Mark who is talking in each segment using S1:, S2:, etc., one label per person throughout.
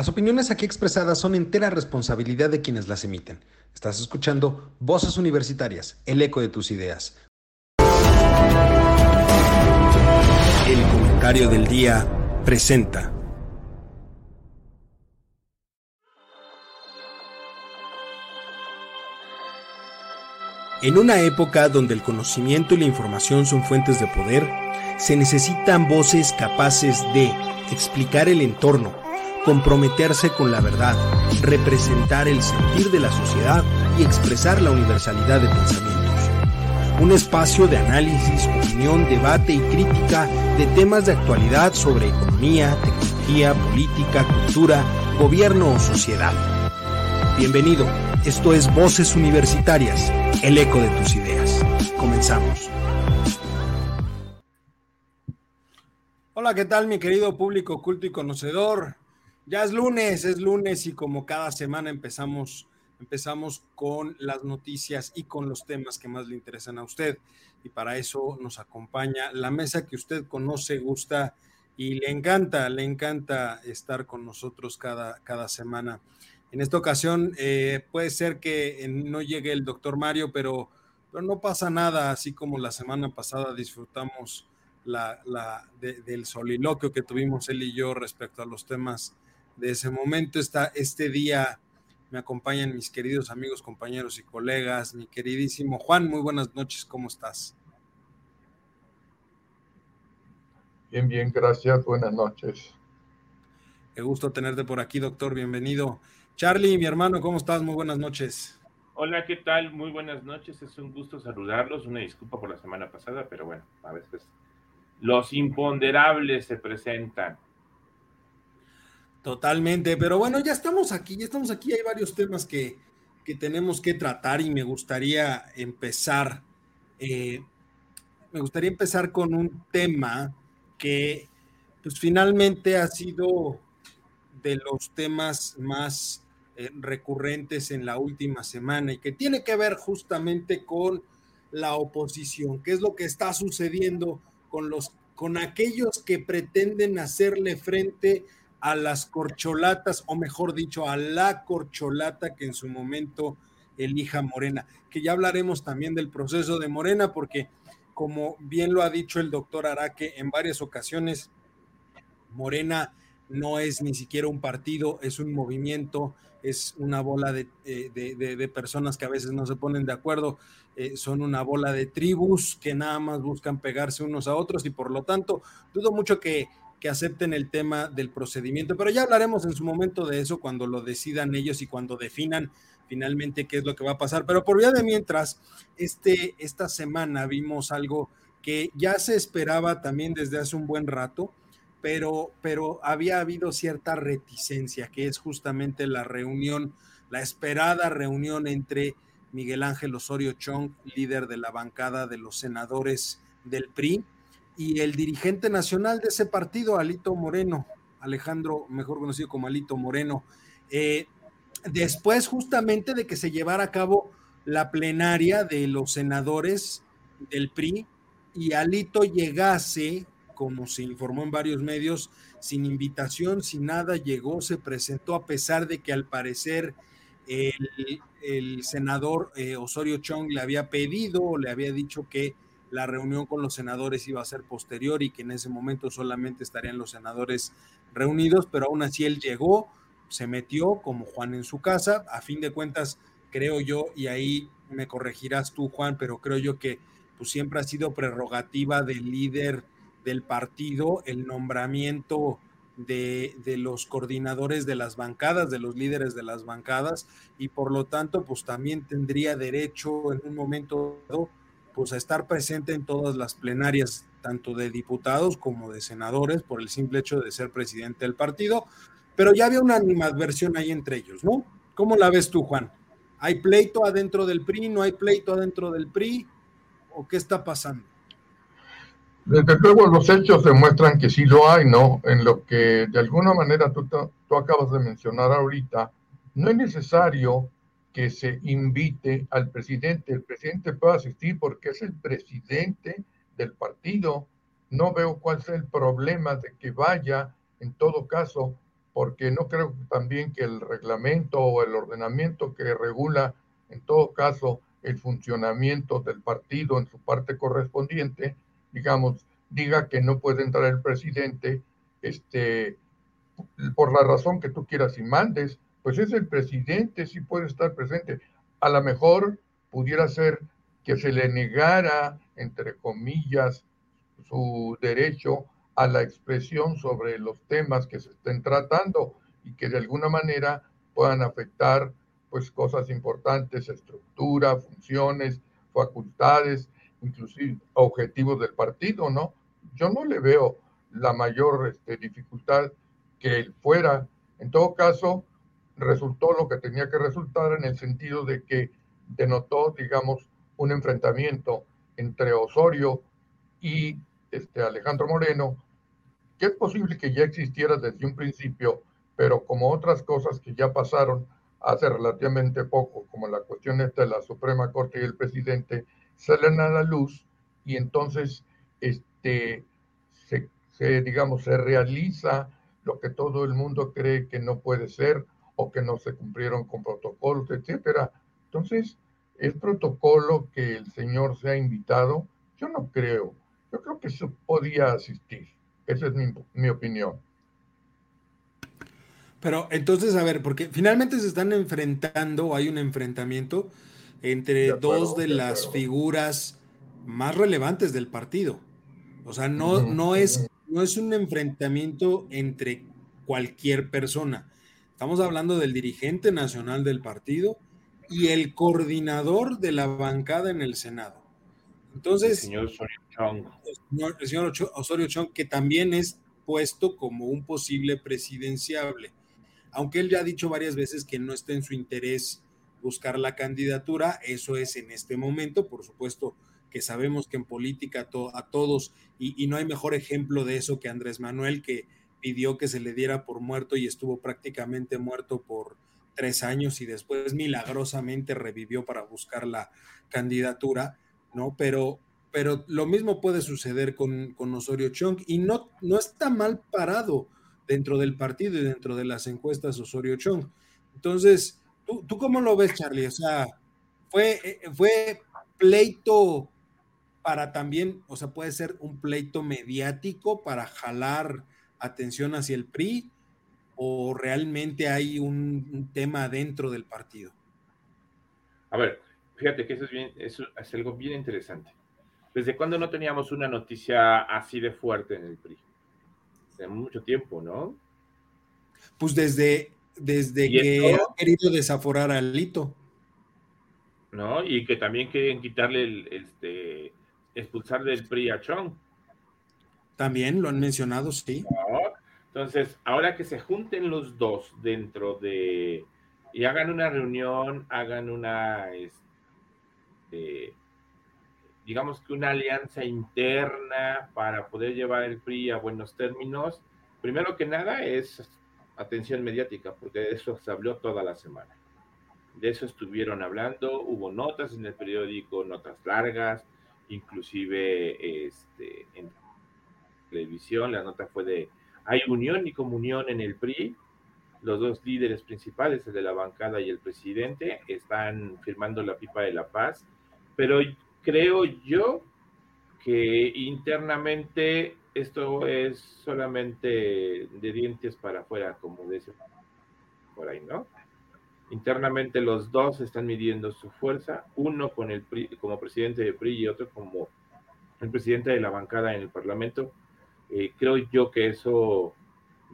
S1: Las opiniones aquí expresadas son entera responsabilidad de quienes las emiten. Estás escuchando Voces Universitarias, el eco de tus ideas. El comentario del día presenta. En una época donde el conocimiento y la información son fuentes de poder, se necesitan voces capaces de explicar el entorno, comprometerse con la verdad, representar el sentir de la sociedad y expresar la universalidad de pensamientos. Un espacio de análisis, opinión, debate y crítica de temas de actualidad sobre economía, tecnología, política, cultura, gobierno o sociedad. Bienvenido, esto es Voces Universitarias, el eco de tus ideas. Comenzamos. Hola, ¿qué tal mi querido público culto y conocedor? Ya es lunes, es lunes y como cada semana empezamos, empezamos con las noticias y con los temas que más le interesan a usted. Y para eso nos acompaña la mesa que usted conoce, gusta y le encanta, le encanta estar con nosotros cada, cada semana. En esta ocasión eh, puede ser que no llegue el doctor Mario, pero, pero no pasa nada, así como la semana pasada disfrutamos la, la del soliloquio que tuvimos él y yo respecto a los temas de ese momento. Está este día me acompañan mis queridos amigos, compañeros y colegas, mi queridísimo Juan, muy buenas noches, ¿cómo estás?
S2: Bien, bien, gracias, buenas noches.
S1: Qué gusto tenerte por aquí, doctor, bienvenido. Charlie, mi hermano, ¿cómo estás? Muy buenas noches.
S3: Hola, ¿qué tal? Muy buenas noches, es un gusto saludarlos, una disculpa por la semana pasada, pero bueno, a veces los imponderables se presentan.
S1: Totalmente, pero bueno, ya estamos aquí, ya estamos aquí, hay varios temas que, tenemos que tratar y me gustaría empezar, eh, me gustaría empezar con un tema que pues finalmente ha sido de los temas más eh, recurrentes en la última semana y que tiene que ver justamente con la oposición, qué es lo que está sucediendo con los con aquellos que pretenden hacerle frente a las corcholatas, o mejor dicho, a la corcholata que en su momento elija Morena, que ya hablaremos también del proceso de Morena, porque como bien lo ha dicho el doctor Araque en varias ocasiones, Morena no es ni siquiera un partido, es un movimiento, es una bola de, eh, personas que a veces no se ponen de acuerdo, eh, son una bola de tribus que nada más buscan pegarse unos a otros y por lo tanto dudo mucho que que acepten el tema del procedimiento, pero ya hablaremos en su momento de eso cuando lo decidan ellos y cuando definan finalmente qué es lo que va a pasar. Pero por vía de mientras, este, esta semana vimos algo que ya se esperaba también desde hace un buen rato, pero, pero había habido cierta reticencia, que es justamente la reunión, la esperada reunión entre Miguel Ángel Osorio Chong, líder de la bancada de los senadores del PRI, y el dirigente nacional de ese partido, Alito Moreno, Alejandro, mejor conocido como Alito Moreno, eh, después justamente de que se llevara a cabo la plenaria de los senadores del PRI y Alito llegase, como se informó en varios medios, sin invitación, sin nada, llegó, se presentó a pesar de que al parecer el, senador eh, Osorio Chong le había pedido le había dicho que la reunión con los senadores iba a ser posterior y que en ese momento solamente estarían los senadores reunidos, pero aún así él llegó, se metió como Juan en su casa, a fin de cuentas creo yo, y ahí me corregirás tú Juan, pero creo yo que pues siempre ha sido prerrogativa del líder del partido el nombramiento de, de, los coordinadores de las bancadas, de los líderes de las bancadas, y por lo tanto, pues también tendría derecho en un momento dado pues a estar presente en todas las plenarias, tanto de diputados como de senadores, por el simple hecho de ser presidente del partido, pero ya había una animadversión ahí entre ellos, ¿no? ¿Cómo la ves tú, Juan? ¿Hay pleito adentro del PRI? ¿No hay pleito adentro del PRI? ¿O qué está pasando?
S2: Desde luego los hechos demuestran que sí lo hay, ¿no? En lo que de alguna manera tú, tú acabas de mencionar ahorita, no es necesario que se invite al presidente. El presidente puede asistir porque es el presidente del partido. No veo cuál sea el problema de que vaya, en todo caso, porque no creo también que el reglamento o el ordenamiento que regula, en todo caso, el funcionamiento del partido en su parte correspondiente, digamos, diga que no puede entrar el presidente, este, por la razón que tú quieras y mandes, pues es el presidente, sí puede estar presente. A lo mejor pudiera ser que se le negara, entre comillas, su derecho a la expresión sobre los temas que se estén tratando y que de alguna manera puedan afectar pues cosas importantes, estructura, funciones, facultades, inclusive objetivos del partido, ¿no? Yo no le veo la mayor este, dificultad que él fuera. En todo caso, resultó lo que tenía que resultar en el sentido de que denotó, digamos, un enfrentamiento entre Osorio y este Alejandro Moreno, que es posible que ya existiera desde un principio, pero como otras cosas que ya pasaron hace relativamente poco, como la cuestión esta de la Suprema Corte y el presidente, salen a la luz y entonces este, se, digamos, se realiza lo que todo el mundo cree que no puede ser o que no se cumplieron con protocolos, etcétera. Entonces, ¿Es protocolo que el señor sea invitado? Yo no creo. Yo creo que eso podía asistir. Esa es mi, opinión.
S1: Pero entonces, a ver, porque finalmente se están enfrentando, o hay un enfrentamiento entre dos de, las figuras más relevantes del partido. O sea, no, no, es, no es un enfrentamiento entre cualquier persona. Estamos hablando del dirigente nacional del partido y el coordinador de la bancada en el Senado. Entonces, el señor Osorio Chong. El señor, Osorio Chong, que también es puesto como un posible presidenciable, aunque él ya ha dicho varias veces que no está en su interés buscar la candidatura, eso es en este momento, por supuesto que sabemos que en política a todos, y, y no hay mejor ejemplo de eso que Andrés Manuel, que pidió que se le diera por muerto y estuvo prácticamente muerto por tres años y después milagrosamente revivió para buscar la candidatura, ¿no? Pero, pero lo mismo puede suceder con, con Osorio Chong y no, no está mal parado dentro del partido y dentro de las encuestas Osorio Chong. Entonces, ¿tú, tú cómo lo ves, Charlie? O sea, fue, eh, fue pleito para también, o sea, puede ser un pleito mediático para jalar atención hacia el PRI o realmente hay un, tema dentro del partido?
S3: A ver, fíjate que eso es, bien, eso es algo bien interesante. ¿Desde cuándo no teníamos una noticia así de fuerte en el PRI? Hace mucho tiempo, ¿no?
S1: Pues desde, desde que ha querido desaforar a Lito.
S3: ¿No? Y que también quieren quitarle el, este, expulsar del PRI a Chong.
S1: También lo han mencionado, sí.
S3: Entonces, ahora que se junten los dos dentro de y hagan una reunión, hagan una, este, digamos que una alianza interna para poder llevar el PRI a buenos términos, primero que nada es atención mediática, porque de eso se habló toda la semana. De eso estuvieron hablando, hubo notas en el periódico, notas largas, inclusive este, en televisión, la nota fue de hay unión y comunión en el PRI. Los dos líderes principales, el de la bancada y el presidente, están firmando la pipa de la paz. Pero creo yo que internamente esto es solamente de dientes para afuera, como dice por ahí, ¿no? Internamente los dos están midiendo su fuerza, uno con el PRI, como presidente de PRI y otro como el presidente de la bancada en el Parlamento eh, creo yo que eso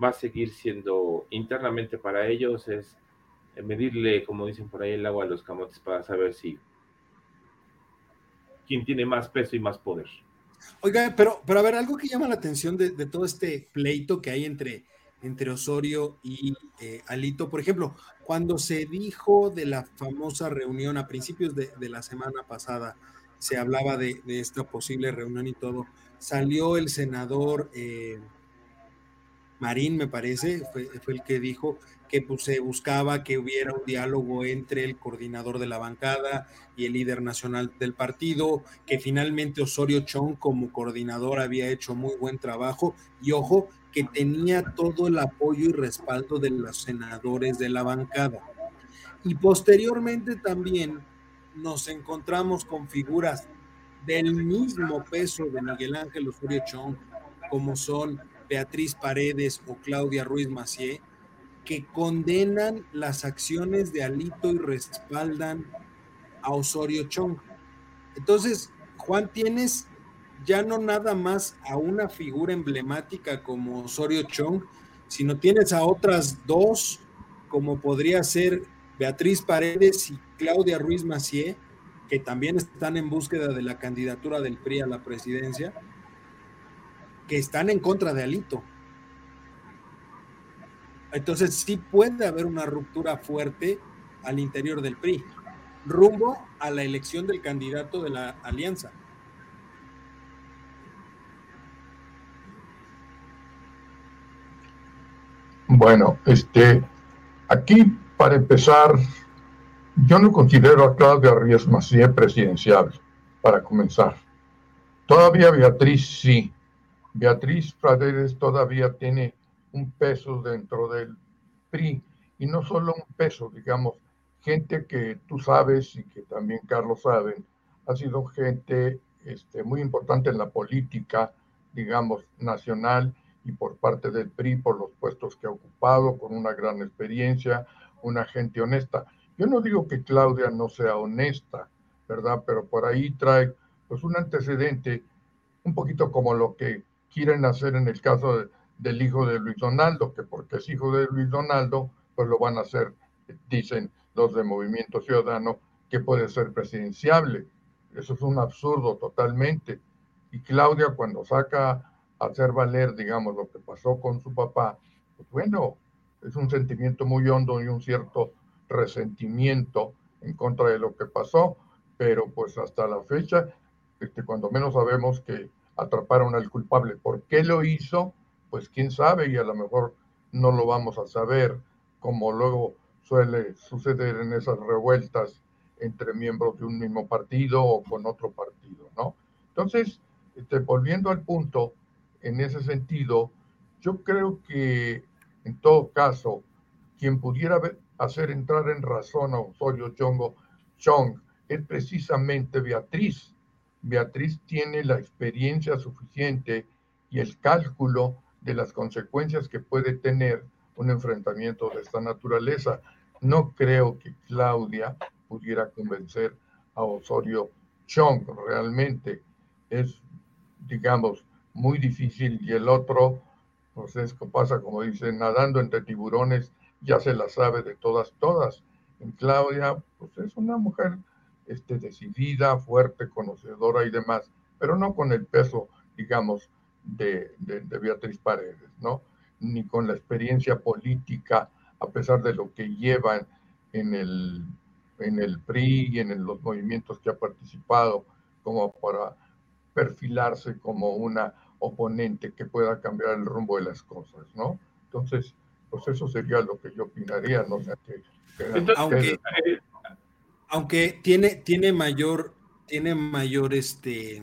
S3: va a seguir siendo internamente para ellos, es medirle, como dicen por ahí, el agua a los camotes para saber si quién tiene más peso y más poder.
S1: Oiga, pero, pero a ver, algo que llama la atención de, todo este pleito que hay entre, entre Osorio y eh, Alito, por ejemplo, cuando se dijo de la famosa reunión a principios de, la semana pasada, se hablaba de, de, esta posible reunión y todo salió el senador eh, Marín, me parece, fue, el que dijo que pues, se buscaba que hubiera un diálogo entre el coordinador de la bancada y el líder nacional del partido, que finalmente Osorio Chong como coordinador había hecho muy buen trabajo y ojo, que tenía todo el apoyo y respaldo de los senadores de la bancada. Y posteriormente también nos encontramos con figuras del mismo peso de Miguel Ángel Osorio Chong, como son Beatriz Paredes o Claudia Ruiz Macié, que condenan las acciones de Alito y respaldan a Osorio Chong. Entonces, Juan, tienes ya no nada más a una figura emblemática como Osorio Chong, sino tienes a otras dos, como podría ser Beatriz Paredes y Claudia Ruiz Macié, que también están en búsqueda de la candidatura del PRI a la presidencia, que están en contra de Alito. Entonces sí puede haber una ruptura fuerte al interior del PRI, rumbo a la elección del candidato de la alianza.
S2: Bueno, este, aquí para empezar, yo no considero a Claudia Ríos Macié presidencial, para comenzar. Todavía Beatriz sí. Beatriz Paredes todavía tiene un peso dentro del PRI y no solo un peso, digamos, gente que tú sabes y que también Carlos saben, ha sido gente este, muy importante en la política, digamos, nacional y por parte del PRI por los puestos que ha ocupado, con una gran experiencia, una gente honesta. Yo no digo que Claudia no sea honesta, ¿verdad? Pero por ahí trae pues un antecedente un poquito como lo que quieren hacer en el caso del hijo de Luis Donaldo, que porque es hijo de Luis Donaldo, pues lo van a hacer, dicen los de Movimiento Ciudadano, que puede ser presidenciable. Eso es un absurdo totalmente. Y Claudia cuando saca hacer valer, digamos, lo que pasó con su papá, pues bueno, es un sentimiento muy hondo y un cierto resentimiento en contra de lo que pasó, pero pues hasta la fecha, este, cuando menos sabemos que atraparon al culpable. ¿Por qué lo hizo? Pues quién sabe y a lo mejor no lo vamos a saber, como luego suele suceder en esas revueltas entre miembros de un mismo partido o con otro partido, ¿no? Entonces, este, volviendo al punto, en ese sentido, yo creo que en todo caso, quien pudiera hacer entrar en razón a Osorio Chongo, Chong es precisamente Beatriz. Beatriz tiene la experiencia suficiente y el cálculo de las consecuencias que puede tener un enfrentamiento de esta naturaleza. No creo que Claudia pudiera convencer a Osorio Chong. Realmente es, digamos, muy difícil y el otro, pues es pasa como dicen, nadando entre tiburones, ya se la sabe de todas, todas. En Claudia, pues es una mujer este, decidida, fuerte, conocedora y demás, pero no con el peso, digamos, de, de, Beatriz Paredes, ¿no? Ni con la experiencia política, a pesar de lo que lleva en el, en el PRI y en los movimientos que ha participado, como para perfilarse como una oponente que pueda cambiar el rumbo de las cosas, ¿no? Entonces, pues eso sería lo que yo opinaría, ¿no?
S1: aunque, aunque tiene, tiene mayor, tiene mayor, este,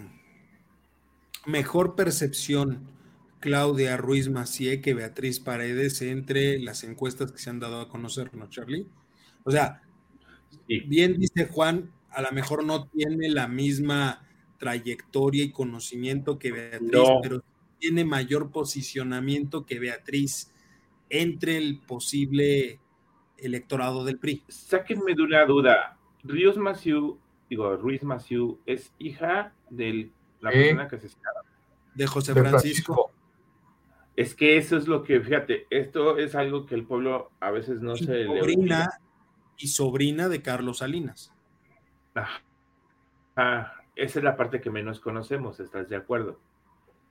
S1: mejor percepción Claudia Ruiz Macié que Beatriz Paredes entre las encuestas que se han dado a conocer, ¿no, Charlie? O sea, bien dice Juan, a lo mejor no tiene la misma trayectoria y conocimiento que Beatriz, pero tiene mayor posicionamiento que Beatriz entre el posible electorado del PRI.
S3: Sáquenme de una duda. Ríos Maciú, digo, Ruiz Maciú, ¿es hija de la persona que se
S1: De José Francisco.
S3: Es que eso es lo que, fíjate, esto es algo que el pueblo a veces no se
S1: sobrina, Y sobrina de Carlos Salinas.
S3: Ah, ah, esa es la parte que menos conocemos, ¿estás de acuerdo?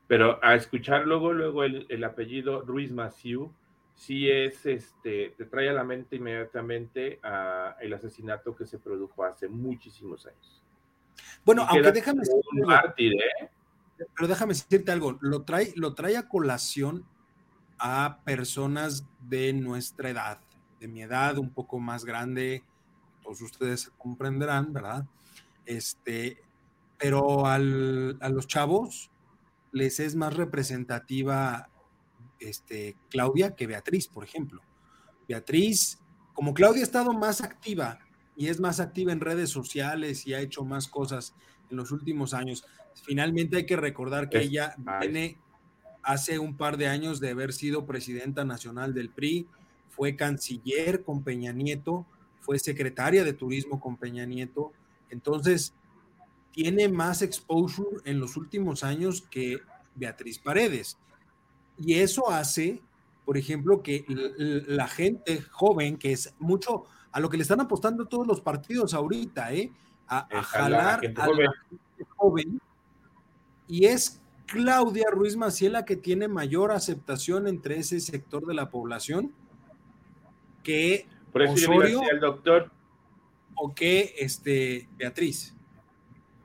S3: Pero a escuchar luego, luego el, apellido Ruiz Maciú, sí es, este, te trae a la mente inmediatamente a el asesinato que se produjo hace muchísimos años.
S1: Bueno, aunque déjame ¿eh? Pero déjame decirte algo, lo trae, lo trae a colación a personas de nuestra edad, de mi edad, un poco más grande, todos ustedes comprenderán, ¿verdad? Este, pero al, a los chavos les es más representativa este, Claudia que Beatriz, por ejemplo. Beatriz, como Claudia ha estado más activa y es más activa en redes sociales y ha hecho más cosas en los últimos años, finalmente hay que recordar que ella viene hace un par de años de haber sido presidenta nacional del PRI, fue canciller con Peña Nieto, fue secretaria de turismo con Peña Nieto, entonces tiene más exposure en los últimos años que Beatriz Paredes. Y eso hace, por ejemplo, que la gente joven, que es mucho a lo que le están apostando todos los partidos ahorita, ¿eh? a, jalar a la gente joven, y es Claudia Ruiz Maciela que tiene mayor aceptación entre ese sector de la población que
S3: Por eso Osorio el doctor
S1: o que este, Beatriz.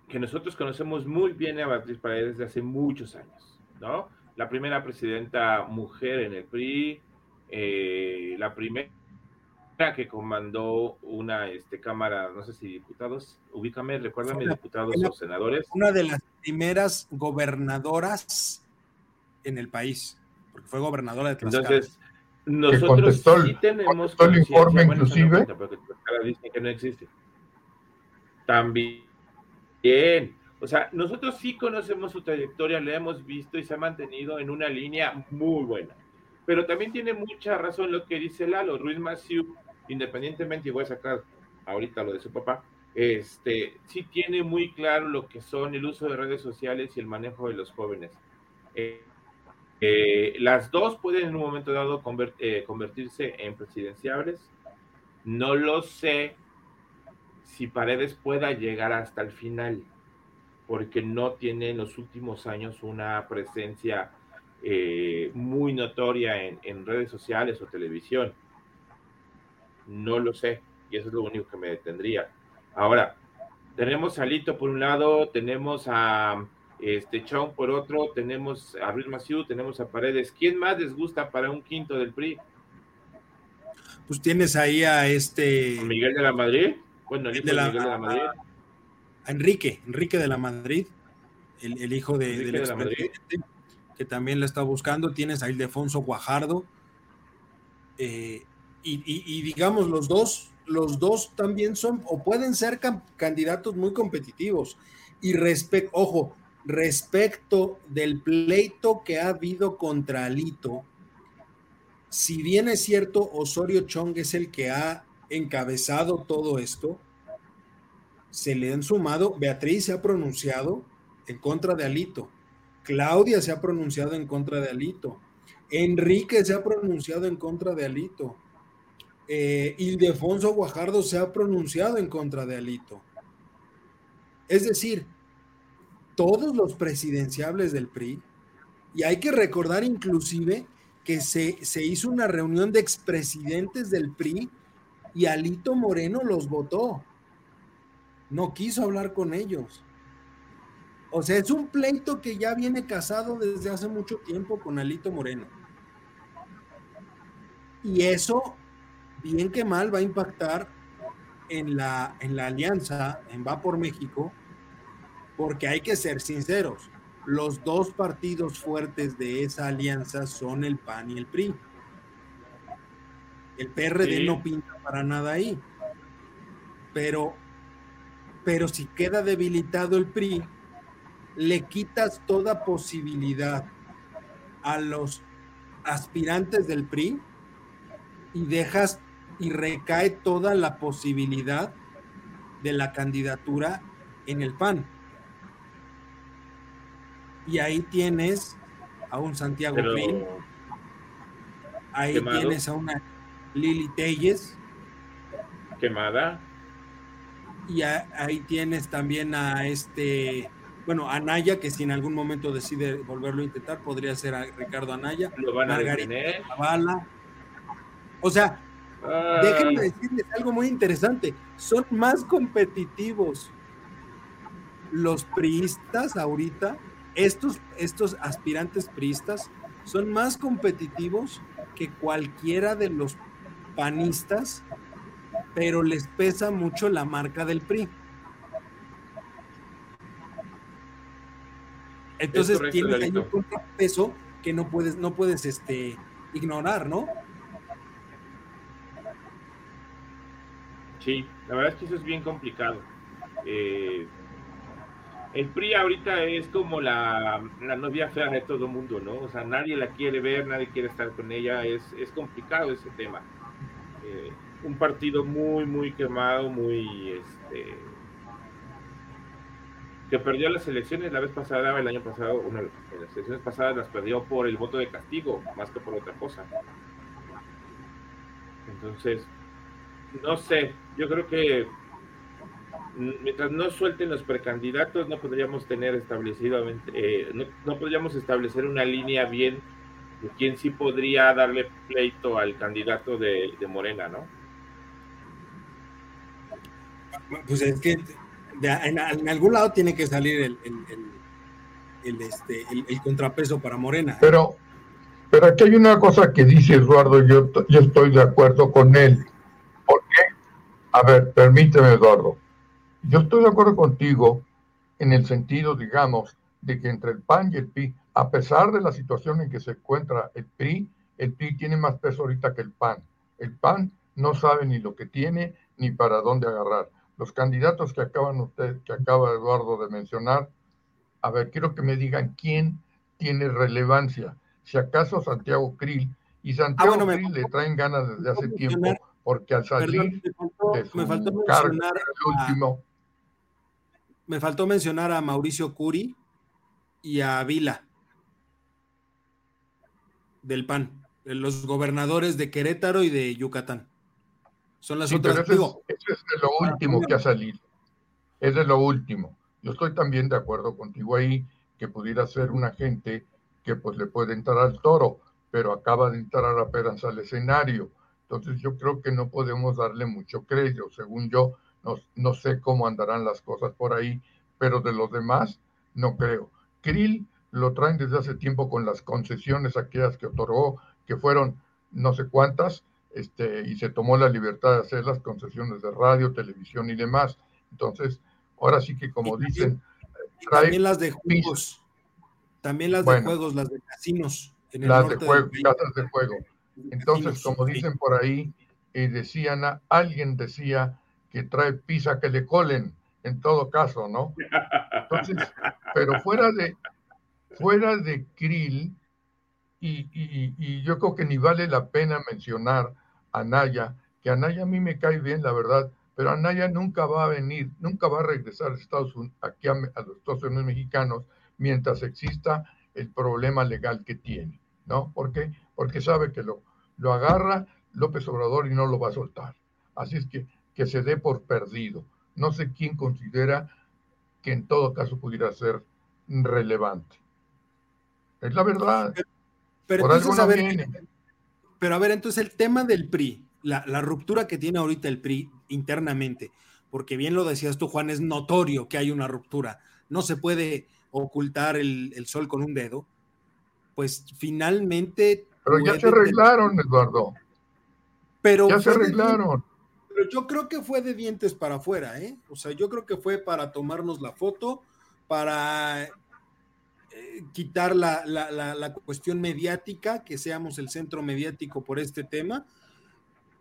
S3: Que nosotros conocemos muy bien a Beatriz Paredes desde hace muchos años, ¿no? La primera presidenta mujer en el PRI, eh, la primera que comandó una este, cámara, no sé si diputados, ubícame, recuérdame, diputados o senadores.
S1: Una de las primeras gobernadoras en el país, porque fue gobernadora de
S3: Tlaxcala. Entonces, nosotros sí tenemos
S2: el informe inclusive.
S3: porque dicen que no existe. También, bien, o sea, nosotros sí conocemos su trayectoria, la hemos visto y se ha mantenido en una línea muy buena. Pero también tiene mucha razón lo que dice Lalo. Ruiz Massieu independientemente, y voy a sacar ahorita lo de su papá, este, sí tiene muy claro lo que son el uso de redes sociales y el manejo de los jóvenes. Eh, eh, las dos pueden en un momento dado eh, convertirse en presidenciables. No lo sé si Paredes pueda llegar hasta el final, porque no tiene en los últimos años una presencia muy notoria en redes sociales o televisión no lo sé. Y eso es lo único que me detendría. Ahora, tenemos a Lito por un lado, tenemos a este Chong por otro, tenemos a Ruiz Maciú, tenemos a Paredes. ¿Quién más les gusta para un quinto del PRI?
S1: Pues tienes ahí a este.
S3: Miguel de la Madrid. Bueno, el hijo de, la, Miguel de la Madrid.
S1: A Enrique, Enrique de la Madrid, el, hijo de, del de que también lo está buscando. Tienes a Ildefonso Guajardo. Eh, y, digamos, los dos, los dos también son o pueden ser candidatos muy competitivos. Y respecto, ojo, respecto del pleito que ha habido contra Alito, si bien es cierto, Osorio Chong es el que ha encabezado todo esto, se le han sumado, Beatriz se ha pronunciado en contra de Alito, Claudia se ha pronunciado en contra de Alito, Enrique se ha pronunciado en contra de Alito eh, Ildefonso Guajardo se ha pronunciado en contra de Alito. Es decir, todos los presidenciables del PRI, y hay que recordar inclusive que se, se hizo una reunión de expresidentes del PRI y Alito Moreno los votó. No quiso hablar con ellos. O sea, es un pleito que ya viene casado desde hace mucho tiempo con Alito Moreno. Y eso bien que mal va a impactar en la, en la alianza, en Va por México, porque hay que ser sinceros, los dos partidos fuertes de esa alianza son el PAN y el PRI. El PRD no pinta para nada ahí. Pero, pero si queda debilitado el PRI, le quitas toda posibilidad a los aspirantes del PRI y dejas y recae toda la posibilidad de la candidatura en el PAN. Y ahí tienes a un Santiago Green, ahí tienes a una Lili Telles.
S3: Quemada.
S1: Y ahí tienes también a este, bueno, Anaya, que si en algún momento decide volverlo a intentar, podría ser a Ricardo Anaya.
S3: Lo van a Margarita
S1: O sea, Déjenme decirles algo muy interesante. Son más competitivos los priistas ahorita, estos, estos aspirantes priistas, son más competitivos que cualquiera de los panistas, pero les pesa mucho la marca del PRI. Entonces tiene ahí un contrapeso que no puedes, no puedes este, ignorar, ¿no?
S3: Sí, la verdad es que eso es bien complicado. Eh, el PRI ahorita es como la, novia fea de todo el mundo, ¿no? O sea, nadie la quiere ver, nadie quiere estar con ella, es, es complicado ese tema. Eh, un partido muy, muy quemado, muy, este, que perdió las elecciones la vez pasada, el año pasado, una de las elecciones pasadas las perdió por el voto de castigo, más que por otra cosa. Entonces, no sé, yo creo que mientras no suelten los precandidatos, no podríamos tener establecido, eh, no, podríamos establecer una línea bien de quién sí podría darle pleito al candidato de, Morena, ¿no?
S1: Pues es que en, algún lado tiene que salir el, el, este, el, contrapeso para Morena.
S2: Pero, pero aquí hay una cosa que dice Eduardo, yo, yo estoy de acuerdo con él. ¿Por qué? A ver, permíteme, Eduardo. Yo estoy de acuerdo contigo en el sentido, digamos, de que entre el PAN y el PRI, a pesar de la situación en que se encuentra el PRI, el PRI tiene más peso ahorita que el PAN. El PAN no sabe ni lo que tiene ni para dónde agarrar. Los candidatos que acaban usted, que acaba Eduardo de mencionar, a ver, quiero que me digan quién tiene relevancia. Si acaso Santiago Krill, y Santiago ah, Krill le traen ganas desde hace tiempo, porque al salir de su cargo, el último,
S1: me faltó mencionar a Mauricio Curi y a Vila del PAN, los gobernadores de Querétaro y de Yucatán. Son las otras.
S2: Eso es, de lo último que ha salido. Es de lo último. Yo estoy también de acuerdo contigo ahí que pudiera ser una gente que pues le puede entrar al toro, pero acaba de entrar apenas al escenario. Entonces yo creo que no podemos darle mucho crédito. Según yo, no, sé cómo andarán las cosas por ahí, pero de los demás no creo. Krill lo traen desde hace tiempo con las concesiones aquellas que otorgó, que fueron no sé cuántas, este, y se tomó la libertad de hacer las concesiones de radio, televisión y demás. Entonces, ahora sí que como dicen...
S1: también las de juegos, también las de juegos, las de casinos.
S2: las de juego, casas de juego. Entonces, como dicen por ahí, y decían, alguien decía que trae pizza que le colen, en todo caso, ¿no? Entonces, pero fuera de, fuera de Krill, y, y, yo creo que ni vale la pena mencionar a Naya, que a Naya a mí me cae bien, la verdad, pero Anaya nunca va a venir, nunca va a regresar a Estados Unidos, aquí a, a, los Estados Unidos mexicanos mientras exista el problema legal que tiene, ¿no? ¿Por qué? Porque sabe que lo, lo agarra López Obrador y no lo va a soltar. Así es que que se dé por perdido. No sé quién considera que en todo caso pudiera ser relevante. Es la verdad.
S1: Pero, entonces, a ver, pero a ver, entonces el tema del PRI, la, ruptura que tiene ahorita el PRI internamente, porque bien lo decías tú, Juan, es notorio que hay una ruptura. No se puede ocultar el, sol con un dedo. Pues finalmente.
S2: Pero ya se arreglaron, Eduardo.
S1: Pero
S2: ya se arreglaron
S1: pero yo creo que fue de dientes para afuera, ¿eh? O sea, yo creo que fue para tomarnos la foto, para eh, quitar la, la, cuestión mediática, que seamos el centro mediático por este tema,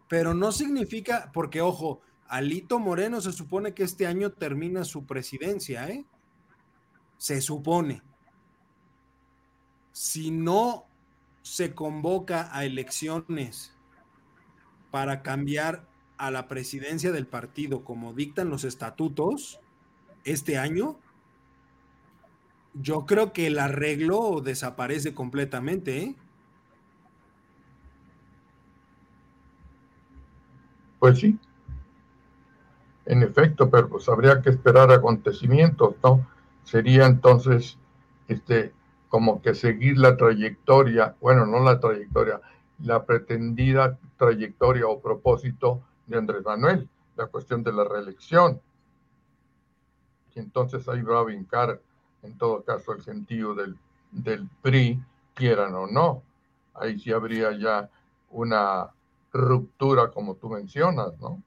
S1: pero no significa, porque ojo, Alito Moreno se supone que este año termina su presidencia, ¿eh? Se supone. Si no se convoca a elecciones para cambiar a la presidencia del partido como dictan los estatutos este año, yo creo que el arreglo desaparece completamente. ¿eh?
S2: Pues sí, en efecto, pero pues habría que esperar acontecimientos, ¿no? Sería entonces, este, como que seguir la trayectoria, bueno, no la trayectoria, la pretendida trayectoria o propósito de Andrés Manuel, la cuestión de la reelección. Y entonces ahí va a vincar, en todo caso, el sentido del, del PRI, quieran o no. Ahí sí habría ya una ruptura, como tú mencionas, ¿no?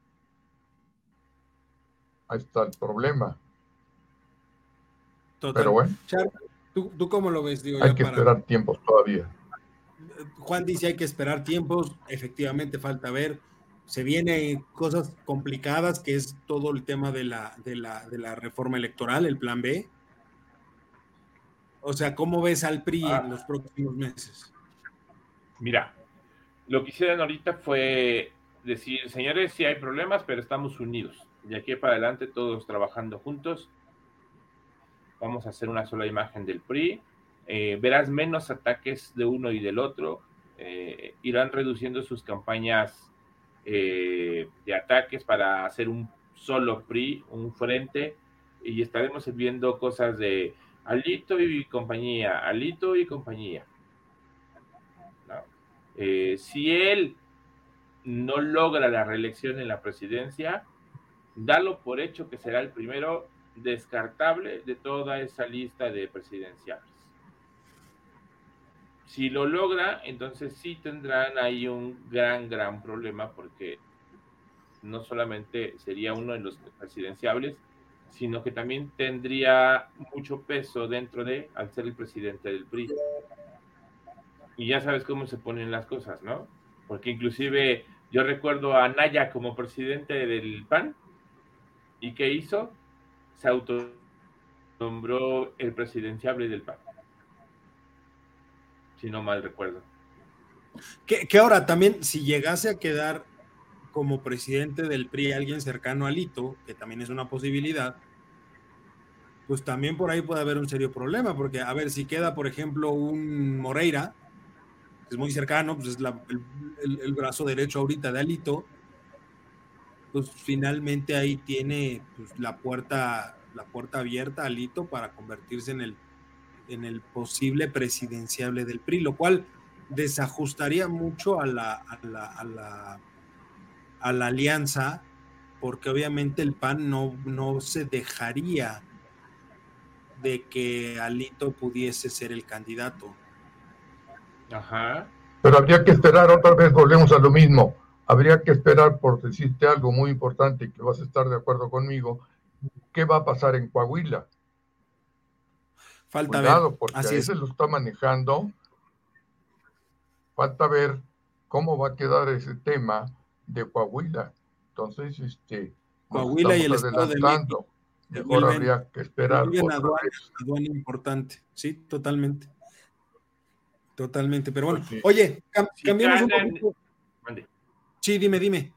S2: Ahí está el problema.
S1: Pero bueno. ¿Tú, cómo lo ves?
S2: hay que esperar tiempos todavía.
S1: Juan dice hay que esperar tiempos, efectivamente falta ver. Se vienen cosas complicadas, que es todo el tema de la, de la, de la reforma electoral, el plan B. O sea, ¿cómo ves al PRI en ah. los próximos meses?
S3: Mira, lo que hicieron ahorita fue decir, señores, sí hay problemas, pero estamos unidos. De aquí para adelante todos trabajando juntos. Vamos a hacer una sola imagen del PRI. Eh, verás menos ataques de uno y del otro. Eh, irán reduciendo sus campañas eh, de ataques para hacer un solo PRI, un frente, y estaremos viendo cosas de Alito y compañía, Alito y compañía. si él no logra la reelección en la presidencia, dalo por hecho que será el primero descartable de toda esa lista de presidenciales. Si lo logra, entonces sí tendrán ahí un gran, gran problema porque no solamente sería uno de los presidenciables, sino que también tendría mucho peso dentro de, al ser el presidente del PRI. Y ya sabes cómo se ponen las cosas, ¿no? Porque inclusive yo recuerdo a Naya como presidente del PAN, ¿y qué hizo? Se autonombró el presidenciable del PAN si no mal recuerdo.
S1: Que, ahora también, si llegase a quedar como presidente del PRI alguien cercano a Lito, que también es una posibilidad, pues también por ahí puede haber un serio problema, porque a ver, si queda, por ejemplo, un Moreira, que es muy cercano, pues es el, brazo derecho ahorita de Alito, pues finalmente ahí tiene pues, la puerta la puerta abierta a Alito para convertirse en el en el posible presidenciable del PRI, lo cual desajustaría mucho a la, a la, a la, alianza, porque obviamente el PAN no, no se dejaría de que Alito pudiese ser el candidato.
S3: Ajá.
S2: Pero habría que esperar, otra vez volvemos a lo mismo. Habría que esperar, por decirte algo muy importante y que vas a estar de acuerdo conmigo, ¿qué va a pasar en Coahuila?
S1: Falta ver.
S2: porque Así se lo está manejando. Falta ver cómo va a quedar ese tema de Coahuila. Entonces, este.
S1: Coahuila y el Estado de México.
S2: Mejor habría que esperar.
S1: Aduana, importante, sí, totalmente. Totalmente, pero bueno. Pues oye, cambiamos un poquito. Sí, dime, dime.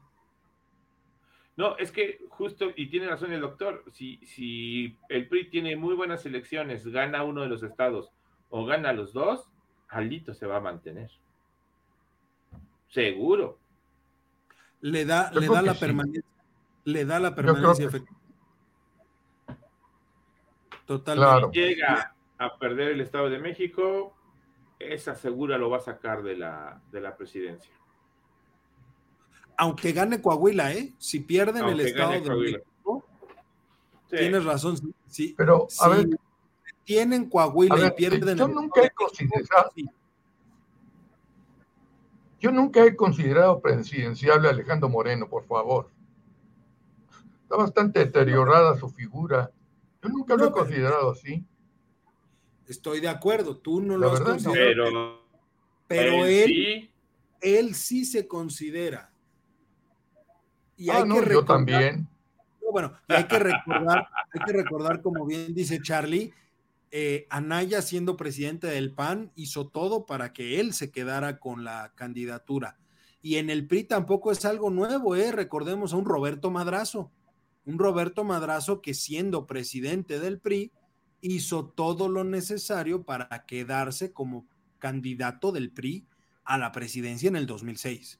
S3: No, es que justo, y tiene razón el doctor, si, si el PRI tiene muy buenas elecciones, gana uno de los estados o gana los dos, Alito se va a mantener. Seguro.
S1: Le da, le da la permanencia. Le da la permanencia efectiva.
S3: Totalmente. Si llega a perder el Estado de México, esa segura lo va a sacar de la, de la presidencia
S1: aunque gane Coahuila, ¿eh? Si pierden el estado de México, tienes razón. Sí,
S2: pero a ver,
S1: tienen Coahuila y pierden
S2: yo nunca he considerado, Yo nunca he considerado presidenciable a Alejandro Moreno, por favor. Está bastante deteriorada su figura. Yo nunca lo he considerado así.
S1: Estoy de acuerdo, tú no lo has considerado. Pero, él, él sí se considera.
S2: Y ah, hay que recordar, yo también.
S1: Bueno, hay que recordar, hay que recordar, como bien dice Charlie, eh, Anaya siendo presidente del PAN hizo todo para que él se quedara con la candidatura. Y en el PRI tampoco es algo nuevo, ¿eh? Recordemos a un Roberto Madrazo, un Roberto Madrazo que siendo presidente del PRI hizo todo lo necesario para quedarse como candidato del PRI a la presidencia en el 2006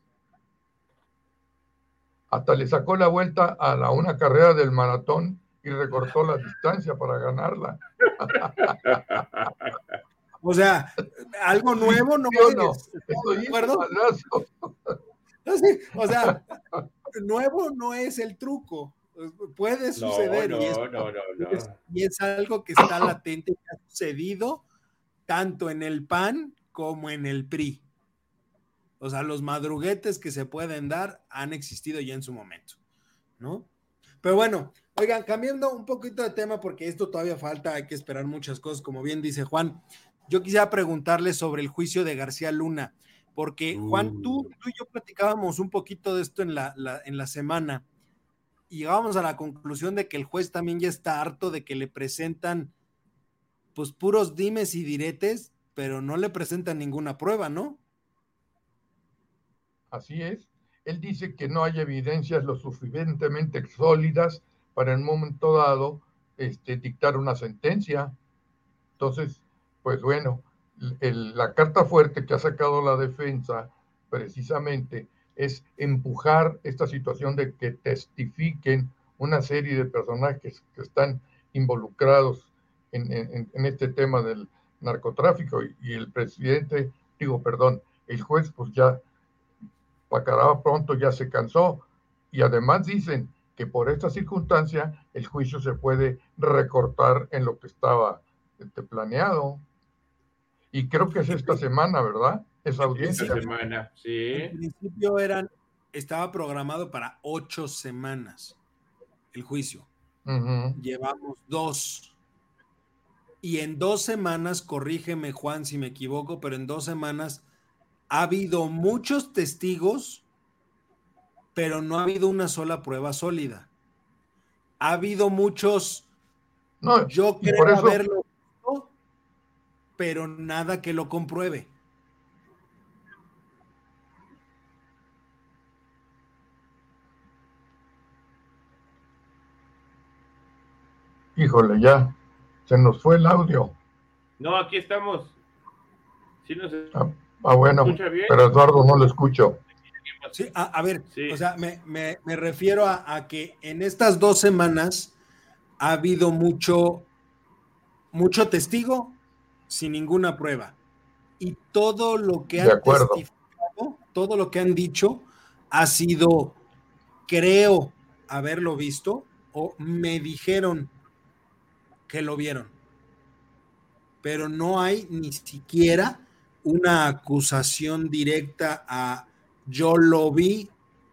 S2: hasta le sacó la vuelta a la, una carrera del maratón y recortó la distancia para ganarla.
S1: O sea, algo nuevo no, es. o sea, nuevo no es el truco. Puede suceder. y, es, y, es, algo que está latente, que ha sucedido tanto en el PAN como en el PRI. O sea, los madruguetes que se pueden dar han existido ya en su momento, ¿no? Pero bueno, Oigan, cambiando un poquito de tema porque esto todavía falta, hay que esperar muchas cosas, como bien dice Juan. Yo quisiera preguntarle sobre el juicio de García Luna, porque Juan, tú, uh. tú y yo platicábamos un poquito de esto en la, en la semana y llegábamos a la conclusión de que el juez también ya está harto de que le presentan pues puros dimes y diretes, pero no le presentan ninguna prueba, ¿no?
S2: Así es. Él dice que no hay evidencias lo suficientemente sólidas para en un momento dado este, dictar una sentencia. Entonces, pues bueno, la carta fuerte que ha sacado la defensa precisamente es empujar esta situación de que testifiquen una serie de personajes que están involucrados en, este tema del narcotráfico y, el presidente, digo, perdón, el juez pues ya, para pronto ya se cansó y además dicen, que por esta circunstancia el juicio se puede recortar en lo que estaba este, planeado. Y creo que es esta semana, ¿verdad? Esa audiencia.
S3: Esta semana, sí.
S1: En principio eran, estaba programado para ocho semanas el juicio. Llevamos dos. Y en dos semanas, corrígeme Juan si me equivoco, pero en dos semanas ha habido muchos testigos pero no ha habido una sola prueba sólida. Ha habido muchos, no, yo creo haberlo visto, pero nada que lo compruebe.
S2: Híjole, ya se nos fue el audio.
S3: No, aquí estamos.
S2: ¿Sí nos... ah, ah bueno, pero Eduardo no lo escucho.
S1: Sí, a, ver, o sea, me, refiero a, que en estas dos semanas ha habido mucho, mucho testigo sin ninguna prueba. Y todo lo que han testificado, todo lo que han dicho ha sido, creo haberlo visto, o me dijeron que lo vieron. Pero no hay ni siquiera una acusación directa a yo lo vi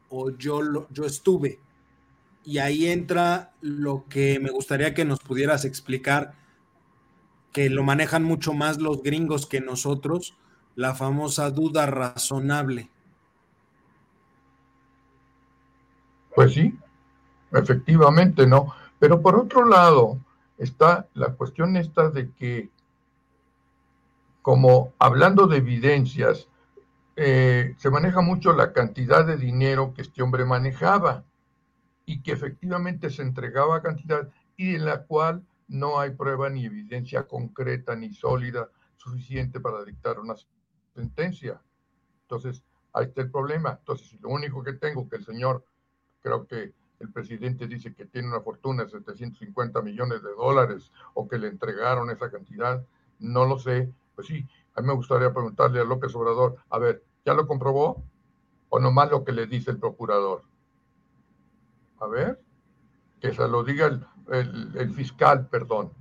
S1: o yo, lo, yo estuve. Y ahí entra lo que me gustaría que nos pudieras explicar, que lo manejan mucho más los gringos que nosotros, la famosa duda razonable.
S2: Pues sí, efectivamente, ¿no? Pero por otro lado, está la cuestión esta de que, como hablando de evidencias, eh, se maneja mucho la cantidad de dinero que este hombre manejaba y que efectivamente se entregaba cantidad y en la cual no hay prueba ni evidencia concreta ni sólida suficiente para dictar una sentencia. Entonces, ahí está el problema. Entonces, si lo único que tengo que el señor, creo que el presidente dice que tiene una fortuna de 750 millones de dólares o que le entregaron esa cantidad, no lo sé. Pues sí, a mí me gustaría preguntarle a López Obrador, a ver, ¿Ya lo comprobó? ¿O nomás lo que le dice el procurador? A ver, que se lo diga el, fiscal, perdón.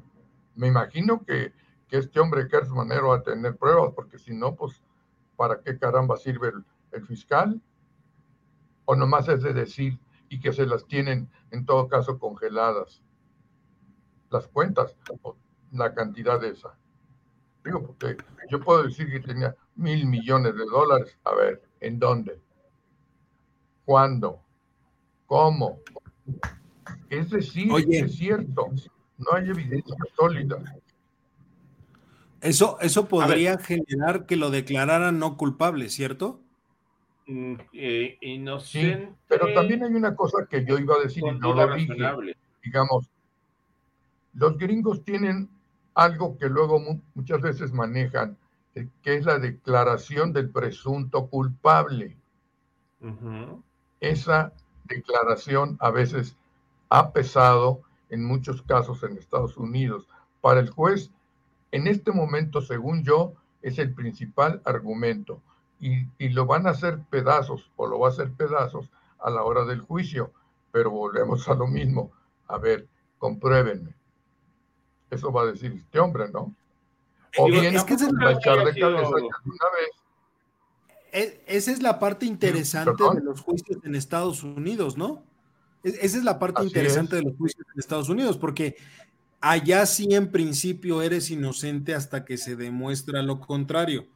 S2: Me imagino que, este hombre Kersh Manero va a tener pruebas, porque si no, pues, ¿para qué caramba sirve el, el fiscal? ¿O nomás es de decir y que se las tienen en todo caso congeladas? Las cuentas, la cantidad de esa. Digo, porque yo puedo decir que tenía mil millones de dólares. A ver, ¿en dónde? ¿Cuándo? ¿Cómo? Es decir, es cierto, no hay evidencia sólida.
S1: Eso, eso podría generar que lo declararan no culpable, ¿cierto?
S3: Mm, eh, inocente.
S2: Sí, pero también hay una cosa que yo iba a decir y no lo dije. Digamos, los gringos tienen algo que luego muchas veces manejan, eh, que es la declaración del presunto culpable. Esa declaración a veces ha pesado en muchos casos en Estados Unidos. Para el juez, en este momento, según yo, es el principal argumento y, y, lo van a hacer pedazos o lo va a hacer pedazos a la hora del juicio. Pero volvemos a lo mismo. A ver, compruébenme. Eso va a decir este hombre, ¿no?
S1: O bien es que es la, echar de cabeza una vez. esa es la parte interesante de los juicios en Estados Unidos, ¿no? Esa es la parte interesante de los juicios en Estados Unidos, porque allá sí en principio eres inocente hasta que se demuestra lo contrario.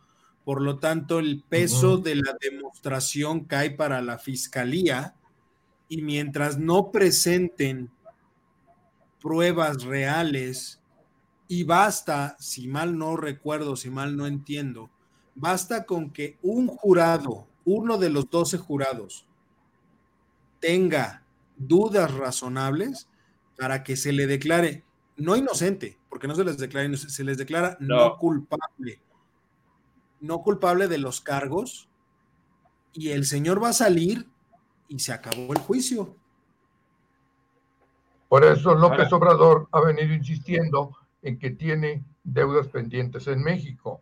S1: Por lo tanto, el peso de la demostración cae para la fiscalía y mientras no presenten pruebas reales, y basta, si mal no recuerdo, si mal no entiendo, basta con que un jurado, uno de los doce jurados, tenga dudas razonables para que se le declare no inocente, porque no se les declara, se les declara no culpable no culpable de los cargos y el señor va a salir y se acabó el juicio.
S2: Por eso López Obrador ha venido insistiendo en que tiene deudas pendientes en México,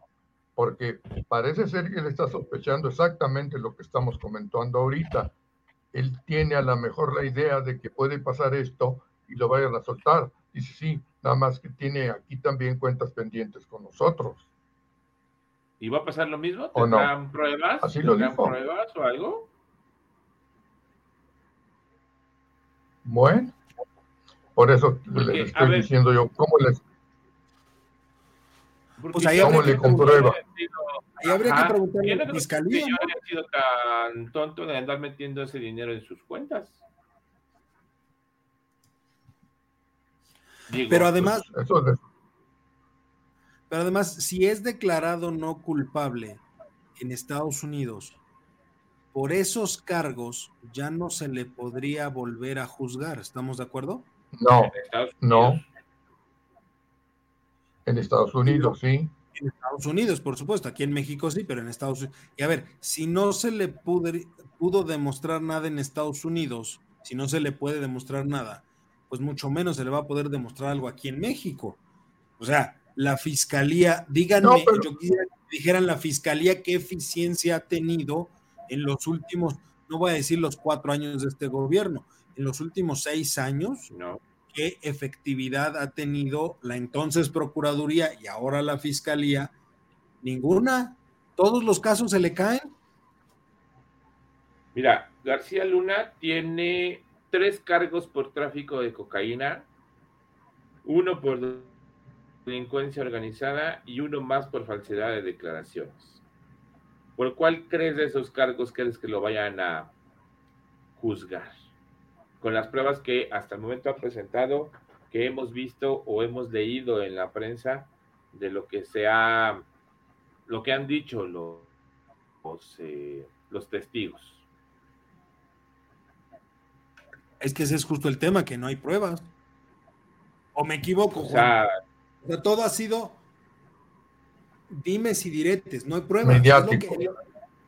S2: porque parece ser que él está sospechando exactamente lo que estamos comentando ahorita. Él tiene a lo mejor la idea de que puede pasar esto y lo vayan a soltar. Dice, sí, nada más que tiene aquí también cuentas pendientes con nosotros.
S3: ¿Y va a pasar lo mismo? ¿Tendrán pruebas?
S2: Así lo dijo.
S3: pruebas o algo?
S2: Bueno, por eso les estoy diciendo yo, ¿cómo les...
S1: Pues ahí ¿Cómo le comprueba? Ahí habría que preguntarle a la
S3: fiscalía. Yo habría sido tan tonto de andar metiendo ese dinero en sus cuentas.
S1: Pero además, pues, eso es pero además, si es declarado no culpable en Estados Unidos, por esos cargos ya no se le podría volver a juzgar. ¿Estamos de acuerdo?
S2: No, no. En Estados Unidos, sí.
S1: En Estados Unidos, por supuesto. Aquí en México sí, pero en Estados Unidos. Y a ver, si no se le pudo, pudo demostrar nada en Estados Unidos, si no se le puede demostrar nada, pues mucho menos se le va a poder demostrar algo aquí en México. O sea, la fiscalía, díganme, yo quisiera que dijeran la fiscalía qué eficiencia ha tenido en los últimos, no voy a decir los cuatro años de este gobierno, en los últimos seis años, qué efectividad ha tenido la entonces Procuraduría y ahora la Fiscalía. Ninguna. Todos los casos se le caen.
S3: Mira, García Luna tiene tres cargos por tráfico de cocaína, uno por delincuencia organizada y uno más por falsedad de declaraciones. ¿Por cuál crees de esos cargos crees que lo vayan a juzgar? Con las pruebas que hasta el momento ha presentado, que hemos visto o hemos leído en la prensa de lo que se ha, lo que han dicho los, los, eh, los testigos.
S1: Es que ese es justo el tema, que no hay pruebas. ¿O me equivoco?
S3: O sea,
S1: o sea, todo ha sido dimes y diretes, no hay pruebas.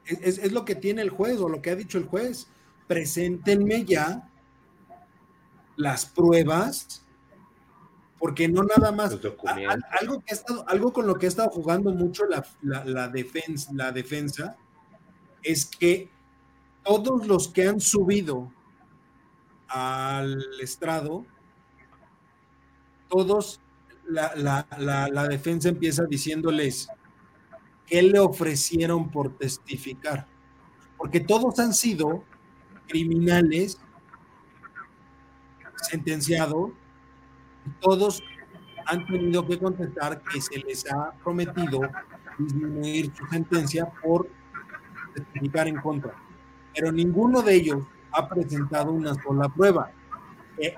S1: Es lo, que, tiene el juez o lo que ha dicho el juez. Preséntenme ya las pruebas, porque no nada más. algo, que ha estado, algo con lo que ha estado jugando mucho la, defensa, la defensa es que todos los que han subido al estrado, todos la, defensa empieza diciéndoles qué le ofrecieron por testificar. Porque todos han sido criminales sentenciados, todos han tenido que contestar que se les ha prometido disminuir su sentencia por testificar en contra. Pero ninguno de ellos ha presentado una sola prueba.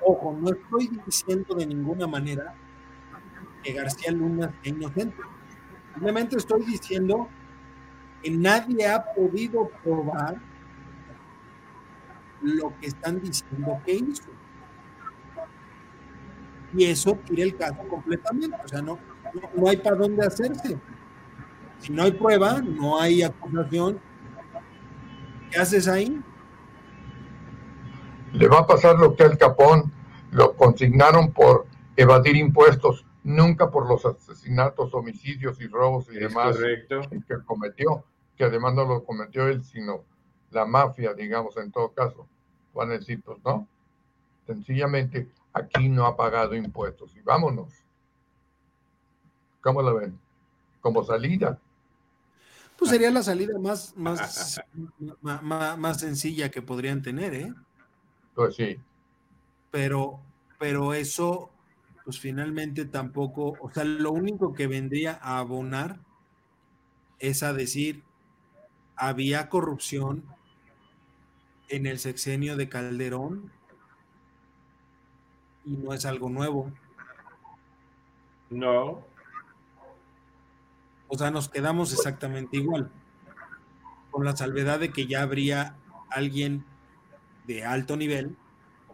S1: Ojo, no estoy diciendo de ninguna manera que García Luna es inocente. Simplemente estoy diciendo que nadie ha podido probar lo que están diciendo que hizo. Y eso tira el caso completamente. O sea, no, no, hay para dónde hacerse. Si no hay prueba, no hay acusación. ¿Qué haces ahí?
S2: Le va a pasar lo que al Capón lo consignaron por evadir impuestos nunca por los asesinatos, homicidios y robos y demás que cometió, que además no lo cometió él, sino la mafia, digamos, en todo caso. Van a decir, pues no, sencillamente aquí no ha pagado impuestos y vámonos. ¿Cómo la ven? Como salida.
S1: Pues sería la salida más, más, más, más, sencilla que podrían tener, ¿eh?
S2: Pues sí.
S1: pero, pero eso, pues finalmente tampoco, o sea, lo único que vendría a abonar es a decir, había corrupción en el sexenio de Calderón y no es algo nuevo.
S3: No.
S1: O sea, nos quedamos exactamente igual, con la salvedad de que ya habría alguien de alto nivel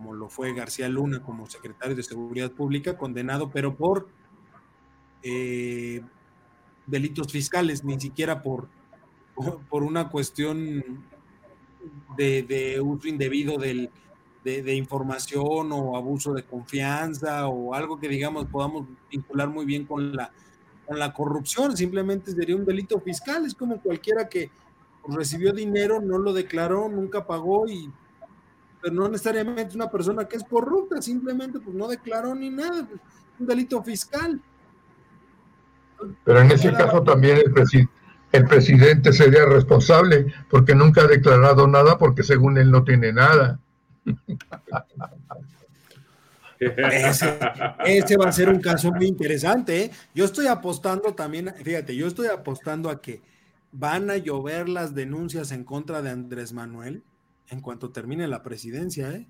S1: como lo fue García Luna como secretario de Seguridad Pública, condenado, pero por eh, delitos fiscales, ni siquiera por, por una cuestión de, uso indebido del, de, información o abuso de confianza o algo que digamos podamos vincular muy bien con la, con la corrupción, simplemente sería un delito fiscal, es como cualquiera que recibió dinero, no lo declaró, nunca pagó y pero no necesariamente una persona que es corrupta, simplemente pues no declaró ni nada, pues, un delito fiscal.
S2: Pero en ese caso también el, el presidente sería responsable porque nunca ha declarado nada porque según él no tiene nada.
S1: Ese, va a ser un caso muy interesante. ¿eh? Yo estoy apostando también, fíjate, yo estoy apostando a que van a llover las denuncias en contra de Andrés Manuel en cuanto termine la presidencia, ¿eh?